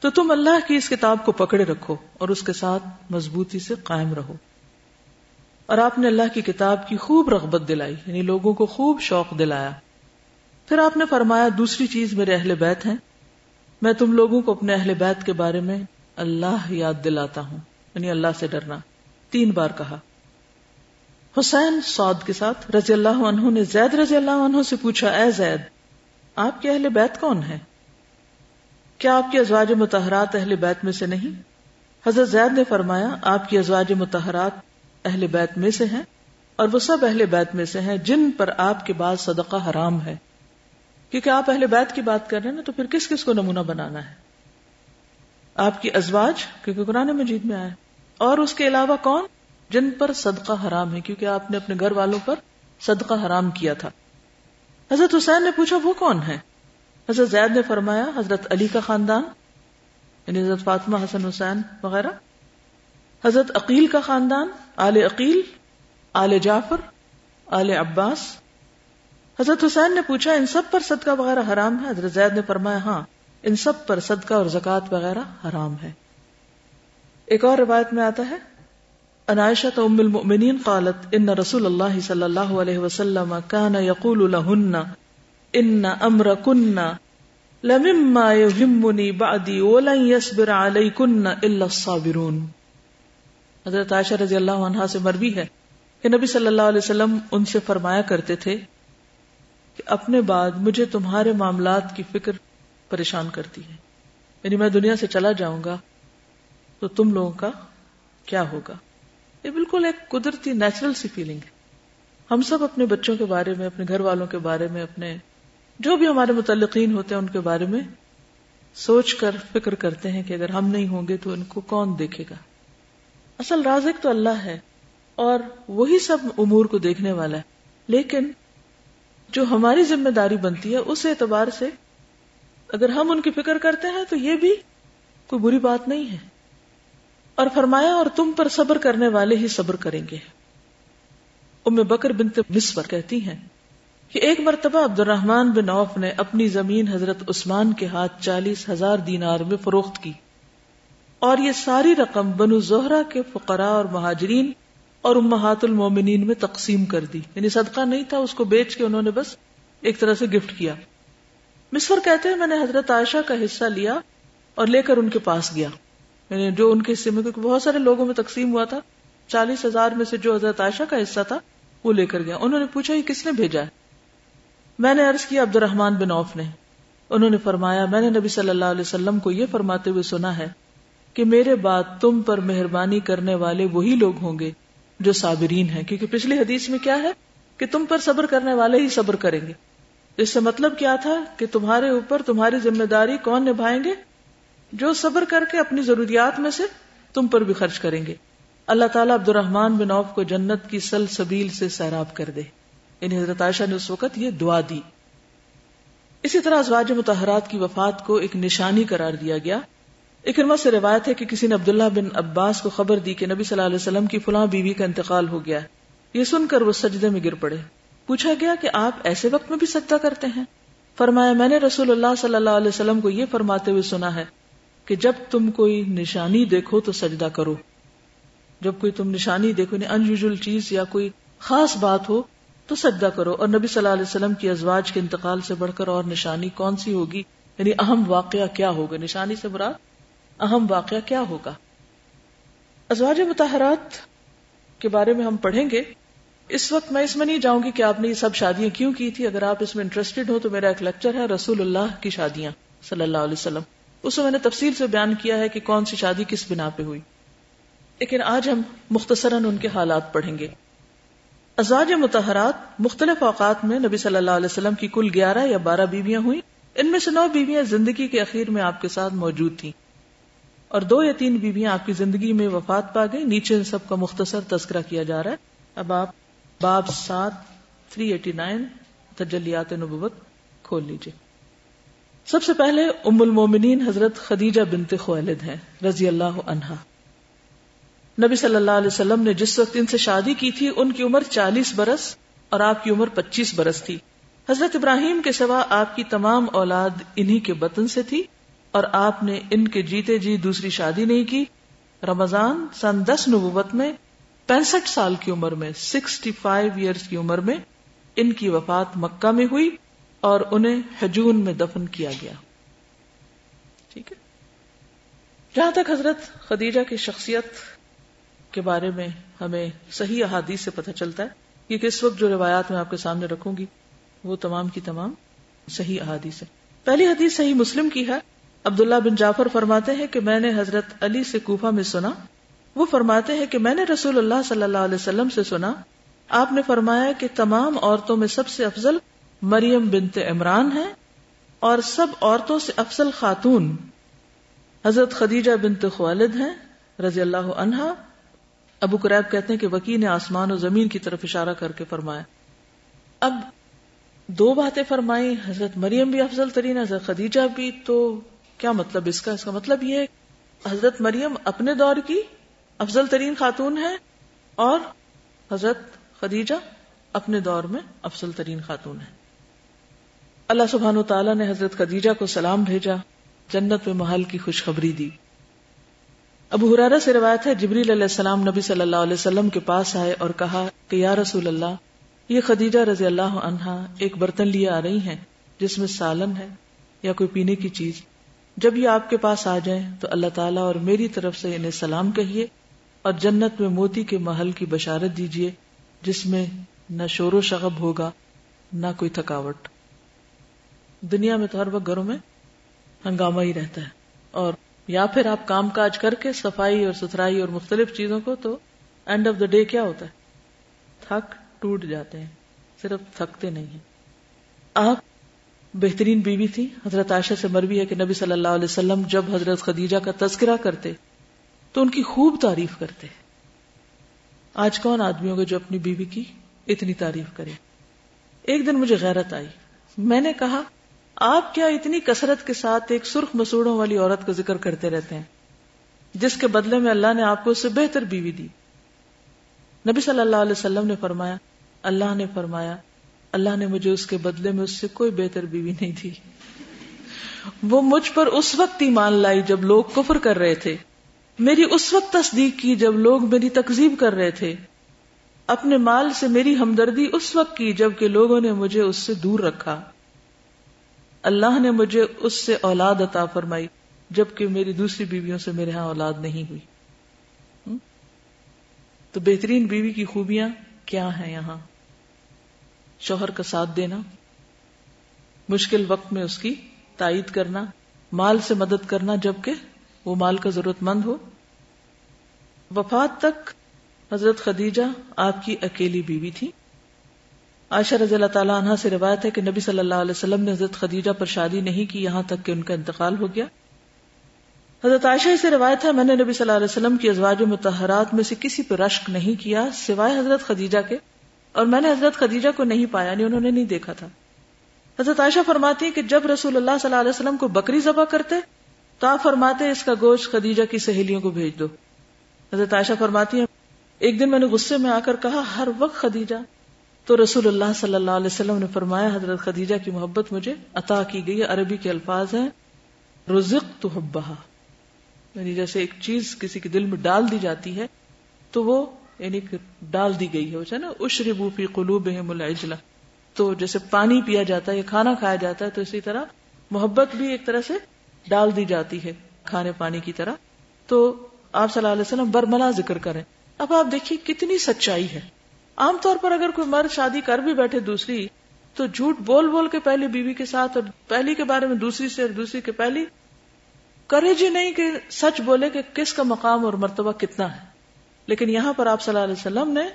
تو تم اللہ کی اس کتاب کو پکڑے رکھو اور اس کے ساتھ مضبوطی سے قائم رہو۔ اور آپ نے اللہ کی کتاب کی خوب رغبت دلائی یعنی لوگوں کو خوب شوق دلایا۔ پھر آپ نے فرمایا، دوسری چیز میرے اہل بیت ہیں۔ میں تم لوگوں کو اپنے اہل بیت کے بارے میں اللہ یاد دلاتا ہوں یعنی اللہ سے ڈرنا۔ تین بار کہا۔ حسین سعود کے ساتھ رضی اللہ عنہ نے زید رضی اللہ عنہ سے پوچھا، اے زید، آپ کے اہل بیت کون ہیں؟ کیا آپ کی ازواج متحرات اہل بیت میں سے نہیں؟ حضرت زید نے فرمایا، آپ کی ازواج متحرات اہل بیت میں سے ہیں اور وہ سب اہل بیت میں سے ہیں جن پر آپ کے بعد صدقہ حرام ہے۔ کیونکہ آپ اہل بیت کی بات کر رہے ہیں نا، تو پھر کس کس کو نمونہ بنانا ہے؟ آپ کی ازواج، کیونکہ قرآن مجید میں آیا۔ اور اس کے علاوہ کون؟ جن پر صدقہ حرام ہے، کیونکہ آپ نے اپنے گھر والوں پر صدقہ حرام کیا تھا۔ حضرت حسین نے پوچھا، وہ کون ہے حضرت زید نے فرمایا، حضرت علی کا خاندان یعنی حضرت فاطمہ، حسن حسین وغیرہ۔ حضرت عقیل کا خاندان، آل عقیل، آل جعفر، آل عباس۔ حضرت حسین نے پوچھا، ان سب پر صدقہ وغیرہ حرام ہے؟ حضرت زید نے فرمایا ہاں ان سب پر صدقہ اور زکوٰۃ وغیرہ حرام ہے۔ ایک اور روایت میں آتا ہے انائشہ تو ام المؤمنین قالت، ان رسول اللہ صلی اللہ علیہ وسلم كان يقول لهن ان امركن لمما يهمني بعدي ولن يصبر عليكن الا الصابرون حضرت عائشہ رضی اللہ عنہا سے مروی ہے کہ نبی صلی اللہ علیہ وسلم ان سے فرمایا کرتے تھے کہ اپنے بعد مجھے تمہارے معاملات کی فکر پریشان کرتی ہے۔ یعنی میں دنیا سے چلا جاؤں گا تو تم لوگوں کا کیا ہوگا؟ یہ بالکل ایک قدرتی نیچرل سی فیلنگ ہے۔ ہم سب اپنے بچوں کے بارے میں، اپنے گھر والوں کے بارے میں، اپنے جو بھی ہمارے متعلقین ہوتے ہیں، ان کے بارے میں سوچ کر فکر کرتے ہیں کہ اگر ہم نہیں ہوں گے تو ان کو کون دیکھے گا؟ اصل رازق تو اللہ ہے اور وہی سب امور کو دیکھنے والا ہے۔ لیکن جو ہماری ذمہ داری بنتی ہے، اس اعتبار سے اگر ہم ان کی فکر کرتے ہیں، تو یہ بھی کوئی بری بات نہیں ہے۔ اور فرمایا، اور تم پر صبر کرنے والے ہی صبر کریں گے۔ ام بکر بنت مصور کہتی ہیں کہ ایک مرتبہ عبد الرحمان بن عوف نے اپنی زمین حضرت عثمان کے ہاتھ چالیس ہزار دینار میں فروخت کی۔ اور یہ ساری رقم بنو زہرا کے فقراء اور مہاجرین اور امہات المومنین میں تقسیم کر دی۔ یعنی صدقہ نہیں تھا، اس کو بیچ کے انہوں نے بس ایک طرح سے گفٹ کیا۔ مصور کہتے ہیں، میں نے حضرت عائشہ کا حصہ لیا اور لے کر ان کے پاس گیا۔ یعنی جو ان کے حصے میں، کیونکہ بہت سارے لوگوں میں تقسیم ہوا تھا۔ چالیس ہزار میں سے جو حضرت عائشہ کا حصہ تھا، وہ لے کر گیا۔ انہوں نے پوچھا، یہ کس نے بھیجا ہے؟ میں نے عرض کیا عبد الرحمان بن اوف نے۔ انہوں نے فرمایا، میں نے نبی صلی اللہ علیہ وسلم کو یہ فرماتے ہوئے سنا ہے کہ میرے بعد تم پر مہربانی کرنے والے وہی لوگ ہوں گے جو صابرین ہیں۔ کیونکہ پچھلی حدیث میں کیا ہے کہ تم پر صبر کرنے والے ہی صبر کریں گے۔ اس سے مطلب کیا تھا کہ تمہارے اوپر تمہاری ذمہ داری کون نبھائیں گے؟ جو صبر کر کے اپنی ضروریات میں سے تم پر بھی خرچ کریں گے۔ اللہ تعالیٰ عبد الرحمان بن عوف کو جنت کی سل سبیل سے سیراب کر دے۔ یعنی حضرت عائشہ نے اس وقت یہ دعا دی۔ اسی طرح ازواج متحرات کی وفات کو ایک نشانی قرار دیا گیا۔ اکرما سے روایت ہے کہ کسی نے عبداللہ بن عباس کو خبر دی کہ نبی صلی اللہ علیہ وسلم کی فلاں بیوی کا انتقال ہو گیا یہ سن کر وہ سجدے میں گر پڑے۔ پوچھا گیا کہ آپ ایسے وقت میں بھی سجدہ کرتے ہیں؟ فرمایا، میں نے رسول اللہ صلی اللہ علیہ وسلم کو یہ فرماتے ہوئے سنا ہے کہ جب تم کوئی نشانی دیکھو تو سجدہ کرو۔ جب کوئی تم نشانی دیکھو یعنی چیز یا کوئی خاص بات ہو تو سجدہ کرو۔ اور نبی صلی اللہ علیہ وسلم کی ازواج کے انتقال سے بڑھ کر اور نشانی کون سی ہوگی؟ یعنی اہم واقعہ کیا ہوگا؟ نشانی سے برا اہم واقعہ کیا ہوگا؟ ازواج متحرات کے بارے میں ہم پڑھیں گے۔ اس وقت میں اس میں نہیں جاؤں گی کہ آپ نے یہ سب شادیاں کیوں کی تھی۔ اگر آپ اس میں انٹرسٹیڈ ہو تو میرا ایک لیکچر ہے رسول اللہ کی شادیاں صلی اللہ علیہ وسلم۔ اس میں میں نے تفصیل سے بیان کیا ہے کہ کون سی شادی کس بنا پہ ہوئی۔ لیکن آج ہم مختصراً ان کے حالات پڑھیں گے۔ ازواج متحرات مختلف اوقات میں نبی صلی اللہ علیہ وسلم کی کل گیارہ یا بارہ بیویاں ہوئی ان میں سے نو بیویاں زندگی کے اخیر میں آپ کے ساتھ موجود تھیں۔ اور دو یا تین بیویاں آپ کی زندگی میں وفات پا گئی نیچے ان سب کا مختصر تذکرہ کیا جا رہا ہے۔ اب آپ باب سات تھری ایٹی نائن تجلیات نبوت کھول لیجیے سب سے پہلے ام المومنین حضرت خدیجہ بنت خوالد ہیں، رضی اللہ عنہا۔ نبی صلی اللہ علیہ وسلم نے جس وقت ان سے شادی کی تھی، ان کی عمر چالیس برس اور آپ کی عمر پچیس برس تھی۔ حضرت ابراہیم کے سوا آپ کی تمام اولاد انہی کے بطن سے تھی۔ اور آپ نے ان کے جیتے جی دوسری شادی نہیں کی۔ رمضان سن دس نبوت میں، پینسٹھ سال کی عمر میں، سکسٹی فائیو ایئرس کی عمر میں ان کی وفات مکہ میں ہوئی اور انہیں حجون میں دفن کیا گیا۔ ٹھیک ہے۔ جہاں تک حضرت خدیجہ کی شخصیت کے بارے میں ہمیں صحیح احادیث سے پتہ چلتا ہے کیونکہ اس وقت جو روایات میں آپ کے سامنے رکھوں گی، وہ تمام کی تمام صحیح احادیث ہے پہلی حدیث صحیح مسلم کی ہے۔ عبداللہ بن جعفر فرماتے ہیں کہ میں نے حضرت علی سے کوفہ میں سنا۔ وہ فرماتے ہیں کہ میں نے رسول اللہ صلی اللہ علیہ وسلم سے سنا۔ آپ نے فرمایا کہ تمام عورتوں میں سب سے افضل مریم بنت عمران ہے اور سب عورتوں سے افضل خاتون حضرت خدیجہ بنت خوالد ہیں رضی اللہ عنہا۔ ابو قریب کہتے ہیں کہ وکی نے آسمان و زمین کی طرف اشارہ کر کے فرمایا۔ اب دو باتیں فرمائی حضرت مریم بھی افضل ترین، حضرت خدیجہ بھی تو کیا مطلب اس کا؟ اس کا مطلب یہ حضرت مریم اپنے دور کی افضل ترین خاتون ہے اور حضرت خدیجہ اپنے دور میں افضل ترین خاتون ہے اللہ سبحان و تعالیٰ نے حضرت خدیجہ کو سلام بھیجا، جنت میں محل کی خوشخبری دی۔ ابو حرارہ سے روایت ہے، جبریل علیہ السلام نبی صلی اللہ علیہ وسلم کے پاس آئے اور کہا کہ یا رسول اللہ، یہ خدیجہ رضی اللہ عنہا ایک برتن لیے آ رہی ہیں، جس میں سالن ہے یا کوئی پینے کی چیز۔ جب یہ آپ کے پاس آ جائیں تو اللہ تعالیٰ اور میری طرف سے انہیں سلام کہیے اور جنت میں موتی کے محل کی بشارت دیجیے جس میں نہ شور و شغب ہوگا، نہ کوئی تھکاوٹ۔ دنیا میں تو ہر وقت گھروں میں ہنگامہ ہی رہتا ہے۔ اور یا پھر آپ کام کاج کر کے صفائی اور ستھرائی اور مختلف چیزوں کو تو اینڈ آف دا ڈے کیا ہوتا ہے؟ تھک، ٹوٹ جاتے ہیں۔ صرف تھکتے نہیں ہیں۔ آپ بہترین بیوی تھی۔ حضرت عائشہ سے مروی ہے کہ نبی صلی اللہ علیہ وسلم جب حضرت خدیجہ کا تذکرہ کرتے تو ان کی خوب تعریف کرتے۔ آج کون آدمی ہوگا جو اپنی بیوی کی اتنی تعریف کرے؟ ایک دن مجھے غیرت آئی۔ میں نے کہا، آپ کیا اتنی کثرت کے ساتھ ایک سرخ مسوڑوں والی عورت کا ذکر کرتے رہتے ہیں، جس کے بدلے میں اللہ نے آپ کو اس سے بہتر بیوی دی؟ نبی صلی اللہ علیہ وسلم نے فرمایا، اللہ نے فرمایا اللہ نے مجھے اس کے بدلے میں اس سے کوئی بہتر بیوی نہیں دی وہ مجھ پر اس وقت ہی مان لائی جب لوگ کفر کر رہے تھے۔ میری اس وقت تصدیق کی جب لوگ میری تکزیب کر رہے تھے۔ اپنے مال سے میری ہمدردی اس وقت کی جبکہ لوگوں نے مجھے اس سے دور رکھا۔ اللہ نے مجھے اس سے اولاد عطا فرمائی جبکہ میری دوسری بیویوں سے میرے ہاں اولاد نہیں ہوئی۔ تو بہترین بیوی کی خوبیاں کیا ہیں یہاں؟ شوہر کا ساتھ دینا، مشکل وقت میں اس کی تائید کرنا، مال سے مدد کرنا جبکہ وہ مال کا ضرورت مند ہو۔ وفات تک حضرت خدیجہ آپ کی اکیلی بیوی تھی۔ عائشہ رضی اللہ تعالیٰ عنہ سے روایت ہے کہ نبی صلی اللہ علیہ وسلم نے حضرت خدیجہ پر شادی نہیں کی، یہاں تک کہ ان کا انتقال ہو گیا۔ حضرت عائشہ سے روایت ہے، میں نے نبی صلی اللہ علیہ وسلم کی ازواج متحرات میں سے کسی پہ رشک نہیں کیا، سوائے حضرت خدیجہ کے۔ اور میں نے حضرت خدیجہ کو نہیں پایا نہیں انہوں نے نہیں دیکھا تھا۔ حضرت عائشہ فرماتی ہے کہ جب رسول اللہ صلی اللہ علیہ وسلم کو بکری ذبح کرتے، تو آپ فرماتے اس کا گوشت خدیجہ کی سہیلیوں کو بھیج دو۔ حضرت عائشہ فرماتی ہے ایک دن میں نے غصے میں آ کر کہا، ہر وقت خدیجہ۔ تو رسول اللہ صلی اللہ علیہ وسلم نے فرمایا، حضرت خدیجہ کی محبت مجھے عطا کی گئی، عربی کے الفاظ ہیں رزق تو یعنی جیسے ایک چیز کسی کے دل میں ڈال دی جاتی ہے، تو وہ یعنی ڈال دی گئی ہے نا، اشربو فی قلوبہم العجلہ۔ تو جیسے پانی پیا جاتا ہے یا کھانا کھایا جاتا ہے، تو اسی طرح محبت بھی ایک طرح سے ڈال دی جاتی ہے کھانے پانی کی طرح۔ تو آپ صلی اللہ علیہ وسلم برملا ذکر کریں۔ اب آپ دیکھیے کتنی سچائی ہے۔ عام طور پر اگر کوئی مرد شادی کر بھی بیٹھے دوسری، تو جھوٹ بول بول کے پہلی بیوی کے ساتھ اور پہلی کے بارے میں دوسری سے اور دوسری کے پہلی۔ کرے جی نہیں کہ سچ بولے کہ کس کا مقام اور مرتبہ کتنا ہے۔ لیکن یہاں پر آپ صلی اللہ علیہ وسلم نے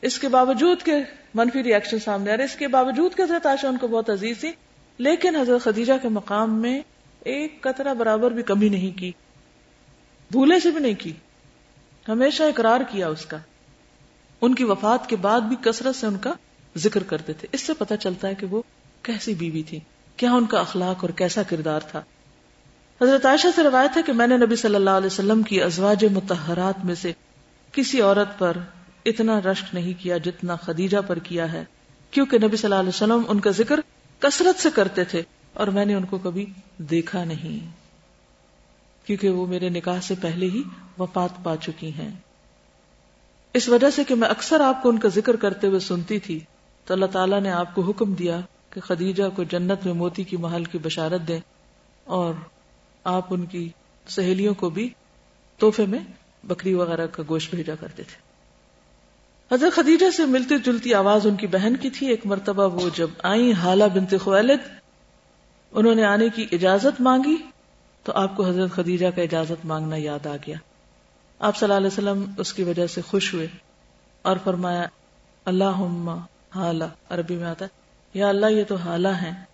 اس کے باوجود کے منفی ریئیکشن سامنے آ رہے، اس کے باوجود کے حضرت عائشہ ان کو بہت عزیز تھی، لیکن حضرت خدیجہ کے مقام میں ایک قطرہ برابر بھی کمی نہیں کی، بھولے سے بھی نہیں کی، ہمیشہ اقرار کیا اس کا۔ ان کی وفات کے بعد بھی کثرت سے ان کا ذکر کرتے تھے۔ اس سے پتا چلتا ہے کہ وہ کیسی بیوی تھی، کیا ان کا اخلاق اور کیسا کردار تھا۔ حضرت عائشہ سے روایت ہے کہ میں نے نبی صلی اللہ علیہ وسلم کی ازواج متحرات میں سے کسی عورت پر اتنا رشک نہیں کیا جتنا خدیجہ پر کیا ہے، کیونکہ نبی صلی اللہ علیہ وسلم ان کا ذکر کثرت سے کرتے تھے اور میں نے ان کو کبھی دیکھا نہیں، کیونکہ وہ میرے نکاح سے پہلے ہی وفات پا چکی ہیں۔ اس وجہ سے کہ میں اکثر آپ کو ان کا ذکر کرتے ہوئے سنتی تھی، تو اللہ تعالیٰ نے آپ کو حکم دیا کہ خدیجہ کو جنت میں موتی کی محل کی بشارت دیں اور آپ ان کی سہیلیوں کو بھی تحفے میں بکری وغیرہ کا گوشت بھیجا کرتے تھے۔ حضرت خدیجہ سے ملتی جلتی آواز ان کی بہن کی تھی۔ ایک مرتبہ وہ جب آئی حالہ بنت خویلد، انہوں نے آنے کی اجازت مانگی تو آپ کو حضرت خدیجہ کا اجازت مانگنا یاد آ گیا۔ آپ صلی اللہ علیہ وسلم اس کی وجہ سے خوش ہوئے اور فرمایا اللہ حالہ عربی میں آتا ہے، یا اللہ یہ تو حالہ ہیں۔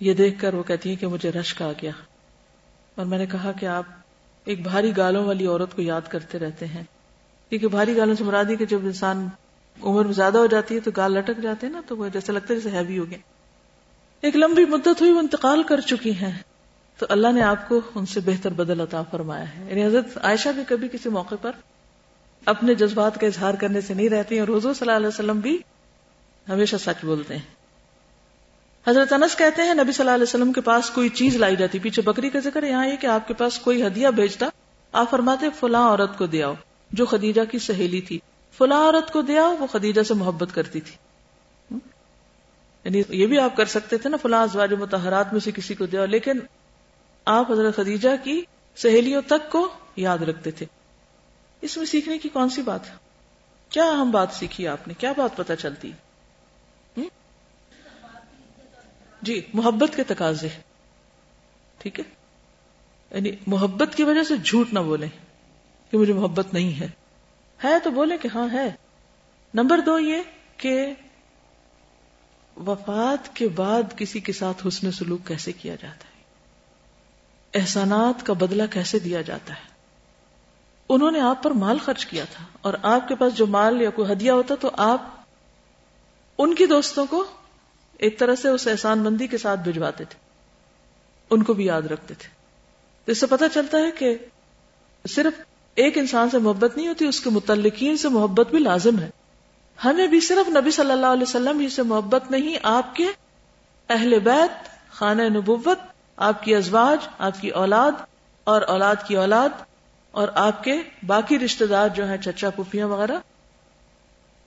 یہ دیکھ کر وہ کہتی ہیں کہ مجھے رشک آ گیا۔ اور میں نے کہا کہ آپ ایک بھاری گالوں والی عورت کو یاد کرتے رہتے ہیں۔ کیونکہ بھاری گالوں سے مرادی کہ جب انسان عمر میں زیادہ ہو جاتی ہے تو گال لٹک جاتے ہیں نا، تو وہ جیسے لگتا ہے جیسے ہیوی ہو گیا ایک لمبی مدت ہوئی، وہ انتقال کر چکی ہیں۔ تو اللہ نے آپ کو ان سے بہتر بدل عطا فرمایا ہے۔ یعنی حضرت عائشہ بھی کبھی کسی موقع پر اپنے جذبات کا اظہار کرنے سے نہیں رہتی اور حضور صلی اللہ علیہ وسلم بھی ہمیشہ سچ بولتے ہیں۔ حضرت انس کہتے ہیں، نبی صلی اللہ علیہ وسلم کے پاس کوئی چیز لائی جاتی۔ پیچھے بکری کا ذکر یہاں یہ کہ آپ کے پاس کوئی ہدیہ بھیجتا، آپ فرماتے، فلاں عورت کو دیا جو خدیجہ کی سہیلی تھی۔ فلاں عورت کو دیا وہ خدیجہ سے محبت کرتی تھی۔ یعنی یہ بھی آپ کر سکتے تھے نا، فلاں ازواج متحرات میں سے کسی کو دیا لیکن آپ حضرت خدیجہ کی سہیلیوں تک کو یاد رکھتے تھے۔ اس میں سیکھنے کی کون سی بات ہے؟ کیا اہم بات سیکھی آپ نے؟ کیا بات پتا چلتی؟ جی محبت کے تقاضے۔ ٹھیک ہے؟ یعنی محبت کی وجہ سے جھوٹ نہ بولیں کہ مجھے محبت نہیں ہے۔ ہے تو بولے کہ ہاں ہے۔ نمبر دو یہ کہ وفات کے بعد کسی کے ساتھ حسن سلوک کیسے کیا جاتا ہے؟ احسانات کا بدلہ کیسے دیا جاتا ہے؟ انہوں نے آپ پر مال خرچ کیا تھا اور آپ کے پاس جو مال یا کوئی ہدیہ ہوتا تو آپ ان کی دوستوں کو ایک طرح سے اس احسان مندی کے ساتھ بھجواتے تھے۔ ان کو بھی یاد رکھتے تھے۔ اس سے پتہ چلتا ہے کہ صرف ایک انسان سے محبت نہیں ہوتی، اس کے متعلقین سے محبت بھی لازم ہے۔ ہمیں بھی صرف نبی صلی اللہ علیہ وسلم ہی سے محبت نہیں، آپ کے اہل بیت، خانہ نبوت، آپ کی ازواج، آپ کی اولاد اور اولاد کی اولاد اور آپ کے باقی رشتے دار جو ہیں، چچا پوپیاں وغیرہ،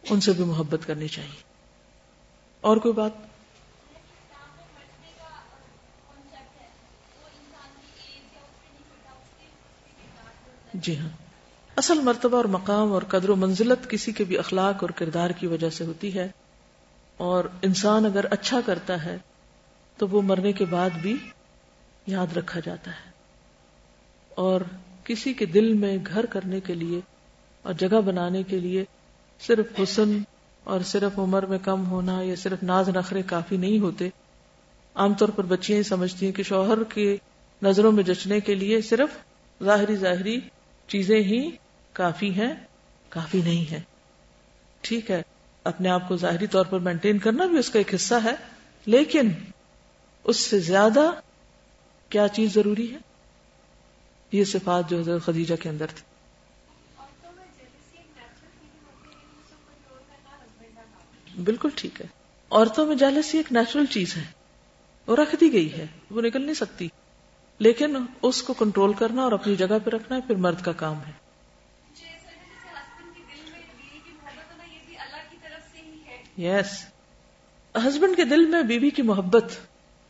ان سے بھی محبت کرنی چاہیے۔ اور کوئی بات؟ جی ہاں۔ اصل مرتبہ اور مقام اور قدر و منزلت کسی کے بھی اخلاق اور کردار کی وجہ سے ہوتی ہے۔ اور انسان اگر اچھا کرتا ہے، تو وہ مرنے کے بعد بھی یاد رکھا جاتا ہے۔ اور کسی کے دل میں گھر کرنے کے لیے اور جگہ بنانے کے لیے صرف حسن اور صرف عمر میں کم ہونا یا صرف ناز نخرے کافی نہیں ہوتے۔ عام طور پر بچیاں ہی سمجھتی ہیں کہ شوہر کے نظروں میں جچنے کے لیے صرف ظاہری ظاہری چیزیں ہی کافی ہیں، کافی نہیں ہے ٹھیک ہے، اپنے آپ کو ظاہری طور پر مینٹین کرنا بھی اس کا ایک حصہ ہے، لیکن اس سے زیادہ کیا چیز ضروری ہے؟ یہ صفات جو حضرت خدیجہ کے اندر تھی۔ بالکل ٹھیک ہے۔ عورتوں میں جالسی ایک نیچرل چیز ہے، وہ رکھ دی گئی ہے، وہ نکل نہیں سکتی۔ لیکن اس کو کنٹرول کرنا اور اپنی جگہ پہ رکھنا پھر مرد کا کام ہے۔ یس ہسبینڈ کے دل میں بیوی کی محبت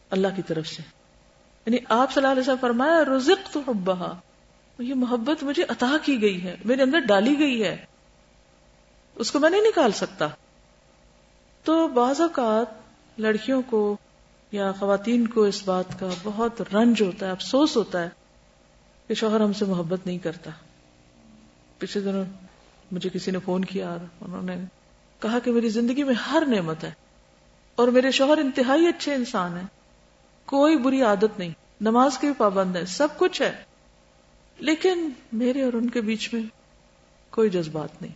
اللہ کی طرف سے۔ یعنی آپ صلی اللہ علیہ وسلم فرمایا رزق تو حبہ یہ محبت مجھے عطا کی گئی ہے، میرے اندر ڈالی گئی ہے۔ اس کو میں نہیں نکال سکتا۔ تو بعض اوقات لڑکیوں کو یا خواتین کو اس بات کا بہت رنج ہوتا ہے، افسوس ہوتا ہے کہ شوہر ہم سے محبت نہیں کرتا۔ پچھلے دنوں مجھے کسی نے فون کیا اور انہوں نے کہا کہ میری زندگی میں ہر نعمت ہے اور میرے شوہر انتہائی اچھے انسان ہیں۔ کوئی بری عادت نہیں، نماز کے بھی پابند ہے سب کچھ ہے۔ لیکن میرے اور ان کے بیچ میں کوئی جذبات نہیں،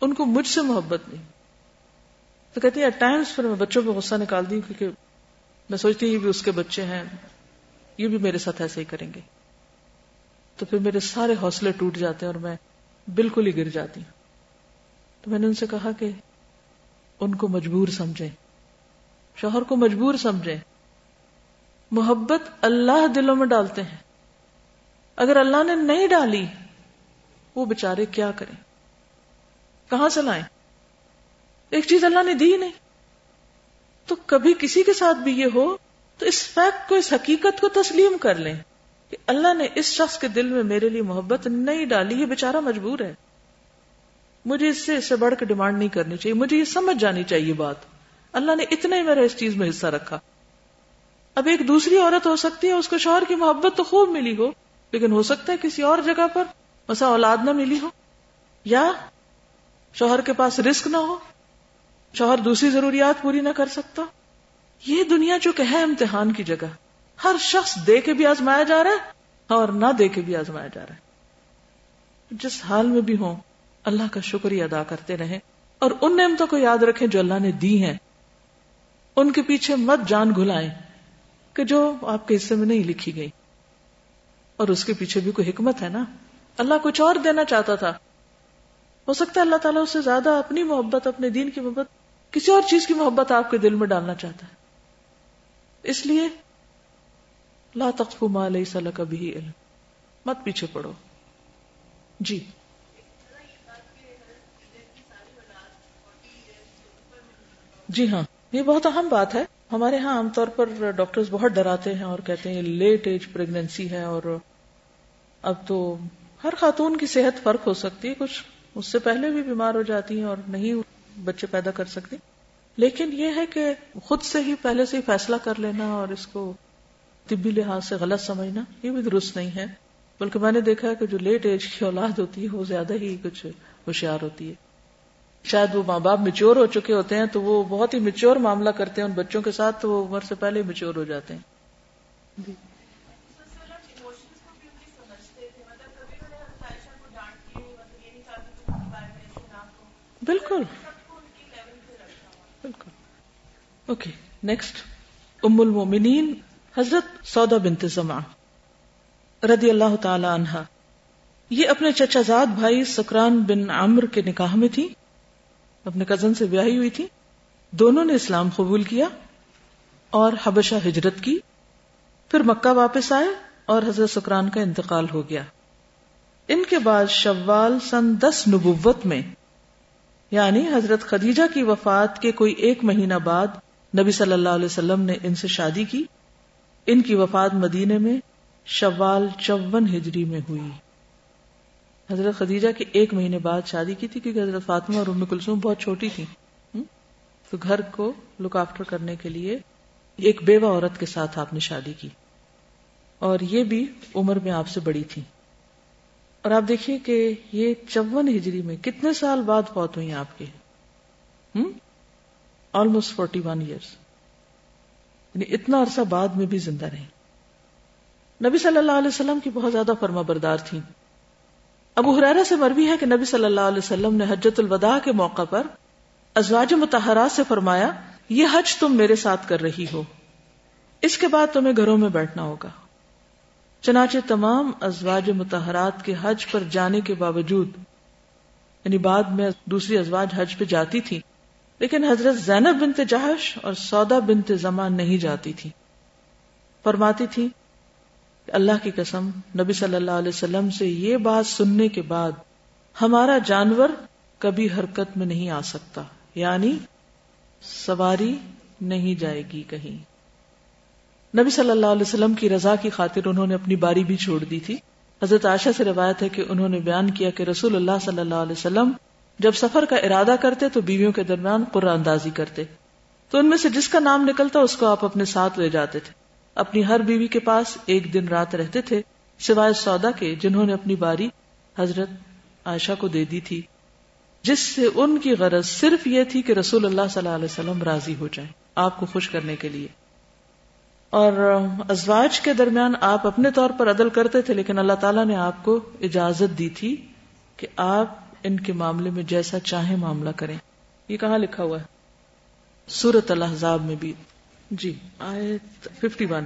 ان کو مجھ سے محبت نہیں۔ تو کہتی ہے ٹائمس پھر میں بچوں پہ غصہ نکال دی کیونکہ میں سوچتی یہ بھی اس کے بچے ہیں، یہ بھی میرے ساتھ ایسے ہی کریں گے۔ تو پھر میرے سارے حوصلے ٹوٹ جاتے ہیں اور میں بالکل ہی گر جاتی ہوں۔ تو میں نے ان سے کہا کہ ان کو مجبور سمجھیں۔ شوہر کو مجبور سمجھیں۔ محبت اللہ دلوں میں ڈالتے ہیں۔ اگر اللہ نے نہیں ڈالی، وہ بےچارے کیا کریں؟ کہاں سے لائیں؟ ایک چیز اللہ نے دی نہیں۔ تو کبھی کسی کے ساتھ بھی یہ ہو تو اس فیکٹ کو، اس حقیقت کو تسلیم کر لیں کہ اللہ نے اس شخص کے دل میں میرے لیے محبت نہیں ڈالی، یہ بےچارا مجبور ہے۔ مجھے اس سے اس سے بڑھ کے ڈیمانڈ نہیں کرنی چاہیے، مجھے یہ سمجھ جانی چاہیے بات۔ اللہ نے اتنا ہی میرا اس چیز میں حصہ رکھا۔ اب ایک دوسری عورت ہو سکتی ہے، اس کو شوہر کی محبت تو خوب ملی ہو، لیکن ہو سکتا ہے کسی اور جگہ پر مسا اولاد نہ ملی ہو، یا شوہر کے پاس رسک نہ ہو۔ شوہر دوسری ضروریات پوری نہ کر سکتا۔ یہ دنیا جو کہ ہے امتحان کی جگہ۔ ہر شخص دے کے بھی آزمایا جا رہا ہے اور نہ دے کے بھی آزمایا جا رہا ہے۔ جس حال میں بھی ہوں، اللہ کا شکریہ ادا کرتے رہیں اور ان نعمتوں کو یاد رکھیں جو اللہ نے دی ہیں۔ ان کے پیچھے مت جان گھلائیں کہ جو آپ کے حصے میں نہیں لکھی گئی۔ اور اس کے پیچھے بھی کوئی حکمت ہے نا؟ اللہ کچھ اور دینا چاہتا تھا۔ ہو سکتا ہے اللہ تعالیٰ اس سے زیادہ اپنی محبت، اپنے دین کی محبت کسی اور چیز کی محبت آپ کے دل میں ڈالنا چاہتا ہے۔ اس لیے لا تقف ما لیس لک به علم۔ مت پیچھے پڑو۔ جی۔ جی ہاں۔ یہ بہت اہم بات ہے۔ ہمارے ہاں عام طور پر ڈاکٹرز بہت ڈراتے ہیں اور کہتے ہیں لیٹ ایج پریگنینسی ہے اور اب تو ہر خاتون کی صحت فرق ہو سکتی ہے۔ کچھ اس سے پہلے بھی بیمار ہو جاتی ہیں اور نہیں بچے پیدا کر سکتی لیکن یہ ہے کہ خود سے ہی پہلے سے ہی فیصلہ کر لینا اور اس کو طبی لحاظ سے غلط سمجھنا یہ بھی درست نہیں ہے۔ بلکہ میں نے دیکھا ہے کہ جو لیٹ ایج کی اولاد ہوتی ہے وہ زیادہ ہی کچھ ہوشیار ہوتی ہے۔ شاید وہ ماں باپ میچور ہو چکے ہوتے ہیں تو وہ بہت ہی میچور معاملہ کرتے ہیں ان بچوں کے ساتھ تو وہ عمر سے پہلے میچور ہو جاتے ہیں۔ جی۔ بالکل۔ اوکے نیکسٹ ام المومنین حضرت سودا بنت زما رضی اللہ تعالی عنہا یہ اپنے چچا زاد بھائی سکران بن عمر کے نکاح میں تھی اپنے کزن سے بیاہی ہوئی تھی دونوں نے اسلام قبول کیا اور حبشہ ہجرت کی پھر مکہ واپس آئے اور حضرت سکران کا انتقال ہو گیا ان کے بعد شوال سن دس نبوت میں یعنی حضرت خدیجہ کی وفات کے کوئی ایک مہینہ بعد نبی صلی اللہ علیہ وسلم نے ان سے شادی کی۔ ان کی وفات مدینے میں شوال چون ہجری میں ہوئی۔ حضرت خدیجہ کے ایک مہینے بعد شادی کی تھی کیونکہ حضرت فاطمہ اور ام کلثوم بہت چھوٹی تھی تو گھر کو لک آفٹر کرنے کے لیے ایک بیوہ عورت کے ساتھ آپ نے شادی کی۔ اور یہ بھی عمر میں آپ سے بڑی تھی۔ اور آپ دیکھیے کہ یہ چون ہجری میں کتنے سال بعد فوت ہوئی آپ کے۔ آلموسٹ فورٹی ون ایئرس یعنی اتنا عرصہ بعد میں بھی زندہ رہی نبی صلی اللہ علیہ وسلم کی بہت زیادہ فرما بردار تھی ابو حرارہ سے مروی ہے کہ نبی صلی اللہ علیہ وسلم نے حجت الوداع کے موقع پر ازواج متحرات سے فرمایا، یہ حج تم میرے ساتھ کر رہی ہو. اس کے بعد تمہیں گھروں میں بیٹھنا ہوگا. چنانچہ تمام ازواج متحرات کے حج پر جانے کے باوجود یعنی بعد میں دوسری ازواج حج پہ جاتی تھی لیکن حضرت زینب بنت جہش اور سودا بنت زمان نہیں جاتی تھی۔ فرماتی تھی اللہ کی قسم، نبی صلی اللہ علیہ وسلم سے یہ بات سننے کے بعد ہمارا جانور کبھی حرکت میں نہیں آ سکتا یعنی سواری نہیں جائے گی کہیں۔ نبی صلی اللہ علیہ وسلم کی رضا کی خاطر انہوں نے اپنی باری بھی چھوڑ دی تھی۔ حضرت عائشہ سے روایت ہے کہ انہوں نے بیان کیا کہ رسول اللہ صلی اللہ علیہ وسلم جب سفر کا ارادہ کرتے تو بیویوں کے درمیان قرآن اندازی کرتے۔ تو ان میں سے جس کا نام نکلتا اس کو آپ اپنے ساتھ لے جاتے تھے۔ اپنی ہر بیوی کے پاس ایک دن رات رہتے تھے، سوائے سودا کے، جنہوں نے اپنی باری حضرت عائشہ کو دے دی تھی، جس سے ان کی غرض صرف یہ تھی کہ رسول اللہ صلی اللہ علیہ وسلم راضی ہو جائے آپ کو خوش کرنے کے لیے۔ اور ازواج کے درمیان آپ اپنے طور پر عدل کرتے تھے، لیکن اللہ تعالیٰ نے آپ کو اجازت دی تھی کہ آپ ان کے معاملے میں جیسا چاہیں معاملہ کریں۔ یہ کہاں لکھا ہوا ہے؟ سورت الحضاب میں بھی۔ جی آیت ففٹی ون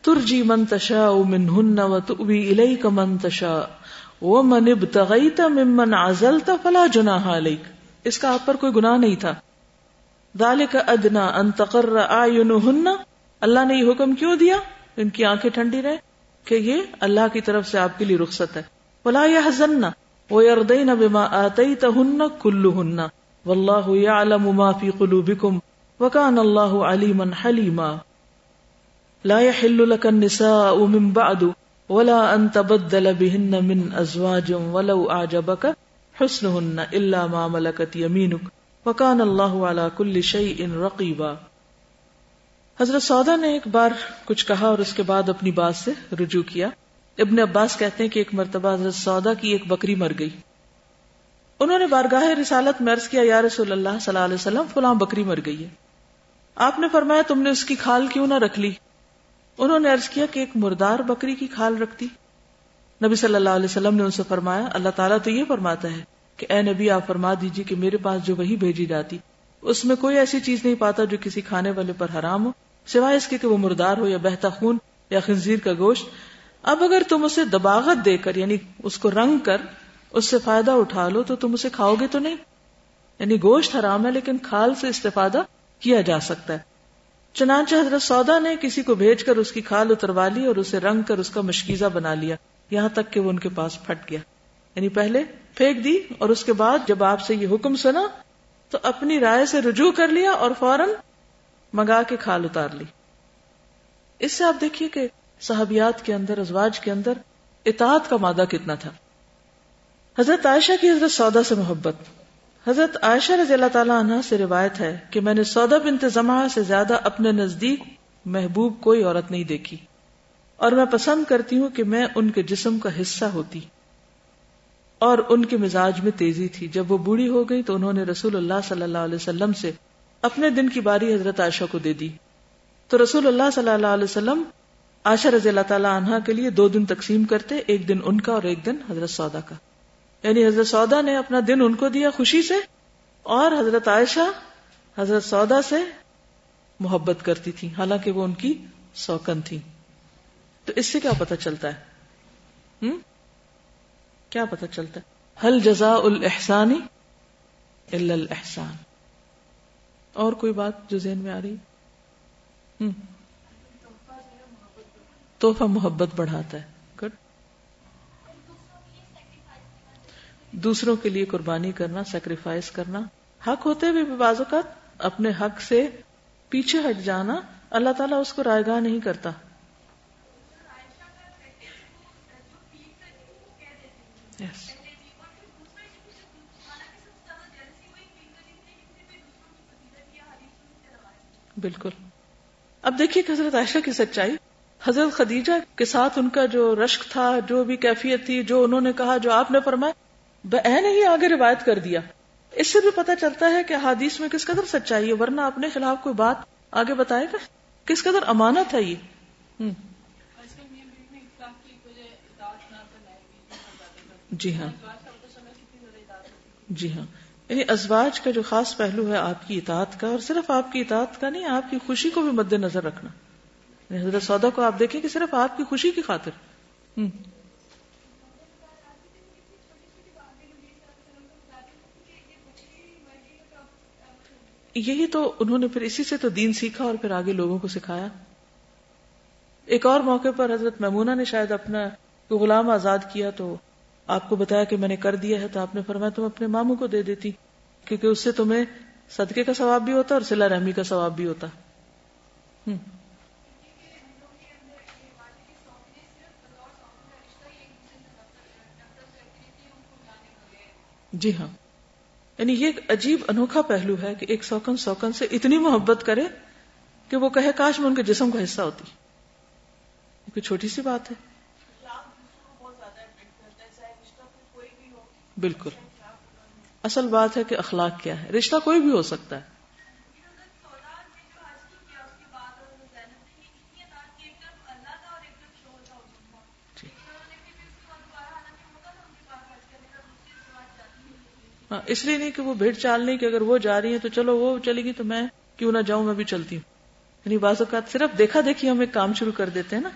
ترجی من تشا من ہن و تبی الئی کا من تشا وہ من ابتغیت ممن عزلت فلا جناح علیک۔ اس کا آپ پر کوئی گناہ نہیں تھا۔ ذالک ادنا ان تقر اعینہن۔ اللہ نے یہ حکم کیوں دیا؟ ان کی آنکھیں ٹھنڈی رہے کہ یہ اللہ کی طرف سے آپ کے لیے رخصت ہے۔ ولا يحزنن ويرضين بما آتيتهن كلهن والله يعلم ما في قلوبكم وكان الله عليما حليما لا يحل لك النساء من بعد ولا ان تبدل بهن من ازواج ولو اعجبك حسنهن الا ما ملكت يمينك وكان الله على كل شيء رقيبا حضرت سودا نے ایک بار کچھ کہا اور اس کے بعد اپنی بات سے رجوع کیا ابن عباس کہتے ہیں کہ ایک مرتبہ حضرت سودا کی ایک بکری مر گئی۔ انہوں نے بارگاہ رسالت میں عرض کیا، یا رسول اللہ صلی اللہ علیہ وسلم، فلاں بکری مر گئی ہے۔ آپ نے فرمایا، تم نے اس کی کھال کیوں نہ رکھ لی؟ انہوں نے عرض کیا کہ ایک مردار بکری کی کھال رکھتی نبی صلی اللہ علیہ وسلم نے ان سے فرمایا، اللہ تعالیٰ تو یہ فرماتا ہے کہ اے نبی، آپ فرما دیجیے کہ میرے پاس جو وہی بھیجی جاتی، اس میں کوئی ایسی چیز نہیں پاتا جو کسی کھانے والے پر حرام ہو، سوائے اس کے کہ وہ مردار ہو یا بہتا خون یا خنزیر کا گوشت۔ اب اگر تم اسے دباغت دے کر یعنی اس کو رنگ کر، اس سے فائدہ اٹھا لو تو تم اسے کھاؤ گے تو نہیں۔ یعنی گوشت حرام ہے لیکن کھال سے استفادہ کیا جا سکتا ہے۔ چنانچہ حضرت سودا نے کسی کو بھیج کر اس کی کھال اتروا لی اور اسے رنگ کر اس کا مشکیزہ بنا لیا، یہاں تک کہ وہ ان کے پاس پھٹ گیا۔ یعنی پہلے پھینک دی اور اس کے بعد جب آپ سے یہ حکم سنا تو اپنی رائے سے رجوع کر لیا اور فوراً منگا کے کھال اتار لی۔ اس سے آپ دیکھیے کہ صحابیات کے اندر، ازواج کے اندر اطاعت کا مادہ کتنا تھا؟ حضرت عائشہ کی حضرت سودا سے محبت۔ حضرت عائشہ رضی اللہ تعالیٰ عنہ سے روایت ہے کہ میں نے سودا بنت زمہ سے زیادہ اپنے نزدیک محبوب کوئی عورت نہیں دیکھی۔ اور میں پسند کرتی ہوں کہ میں ان کے جسم کا حصہ ہوتی۔ اور ان کے مزاج میں تیزی تھی۔ جب وہ بوڑھی ہو گئی تو انہوں نے رسول اللہ صلی اللہ علیہ وسلم سے اپنے دن کی باری حضرت عائشہ کو دے دی۔ تو رسول اللہ صلی اللہ علیہ وسلم عائشہ رضی اللہ تعالیٰ عنہ کے لیے دو دن تقسیم کرتے، ایک دن ان کا اور ایک دن حضرت سودا کا۔ یعنی حضرت سودا نے اپنا دن ان کو دیا خوشی سے اور حضرت عائشہ حضرت سودا سے محبت کرتی تھی حالانکہ وہ ان کی سوکن تھی تو اس سے کیا پتا چلتا ہے؟ ہم؟ کیا پتا چلتا ہے؟ حل جزا الحسانی الحسان اور کوئی بات جو ذہن میں آ رہی؟ تحفہ محبت بڑھاتا ہے۔ گڈ دوسروں کے لیے قربانی کرنا سیکریفائس کرنا۔ حق ہوتے ہوئے بھی بعض اوقات اپنے حق سے پیچھے ہٹ جانا اللہ تعالیٰ اس کو رائے گاہ نہیں کرتا۔ Yes. بالکل۔ اب دیکھیے حضرت عائشہ کی سچائی۔ حضرت خدیجہ کے ساتھ ان کا جو رشک تھا، جو بھی کیفیت تھی، جو انہوں نے کہا، جو آپ نے فرمایا، بہن ہی آگے روایت کر دیا۔ اس سے بھی پتا چلتا ہے کہ حادیث میں کس قدر سچائی ہے، ورنہ اپنے خلاف کوئی بات آگے بتائے گا کس قدر امانت ہے یہ؟ جی ہاں۔ جی ہاں۔ یعنی ازواج کا جو خاص پہلو ہے، آپ کی اطاعت کا، اور صرف آپ کی اطاعت کا نہیں، آپ کی خوشی کو بھی مد نظر رکھنا۔ حضرت سودا کو آپ دیکھیں کہ صرف آپ کی خوشی کی خاطر۔ یہی تو انہوں نے پھر اسی سے تو دین سیکھا اور پھر آگے لوگوں کو سکھایا۔ ایک اور موقع پر حضرت میمونہ نے شاید اپنا غلام آزاد کیا تو آپ کو بتایا کہ میں نے کر دیا ہے تو آپ نے فرمایا تم اپنے ماموں کو دے دیتی، کیونکہ اس سے تمہیں صدقے کا ثواب بھی ہوتا اور سلا رحمی کا ثواب بھی ہوتا۔ جی ہاں۔ یعنی یہ ایک عجیب انوکھا پہلو ہے کہ ایک سوکن سوکن سے اتنی محبت کرے کہ وہ کہے کاش میں ان کے جسم کا حصہ ہوتی۔ کوئی چھوٹی سی بات ہے؟ بالکل۔ اصل بات ہے کہ اخلاق کیا ہے۔ رشتہ کوئی بھی ہو سکتا ہے ہاں ہاں، اس لیے نہیں کہ وہ بھیڑ چال نہیں کہ اگر وہ جا رہی ہے تو چلو وہ چلے گی تو میں کیوں نہ جاؤں، میں بھی چلتی ہوں۔ یعنی بعض اوقات صرف دیکھا دیکھی ہم ایک کام شروع کر دیتے ہیں نا۔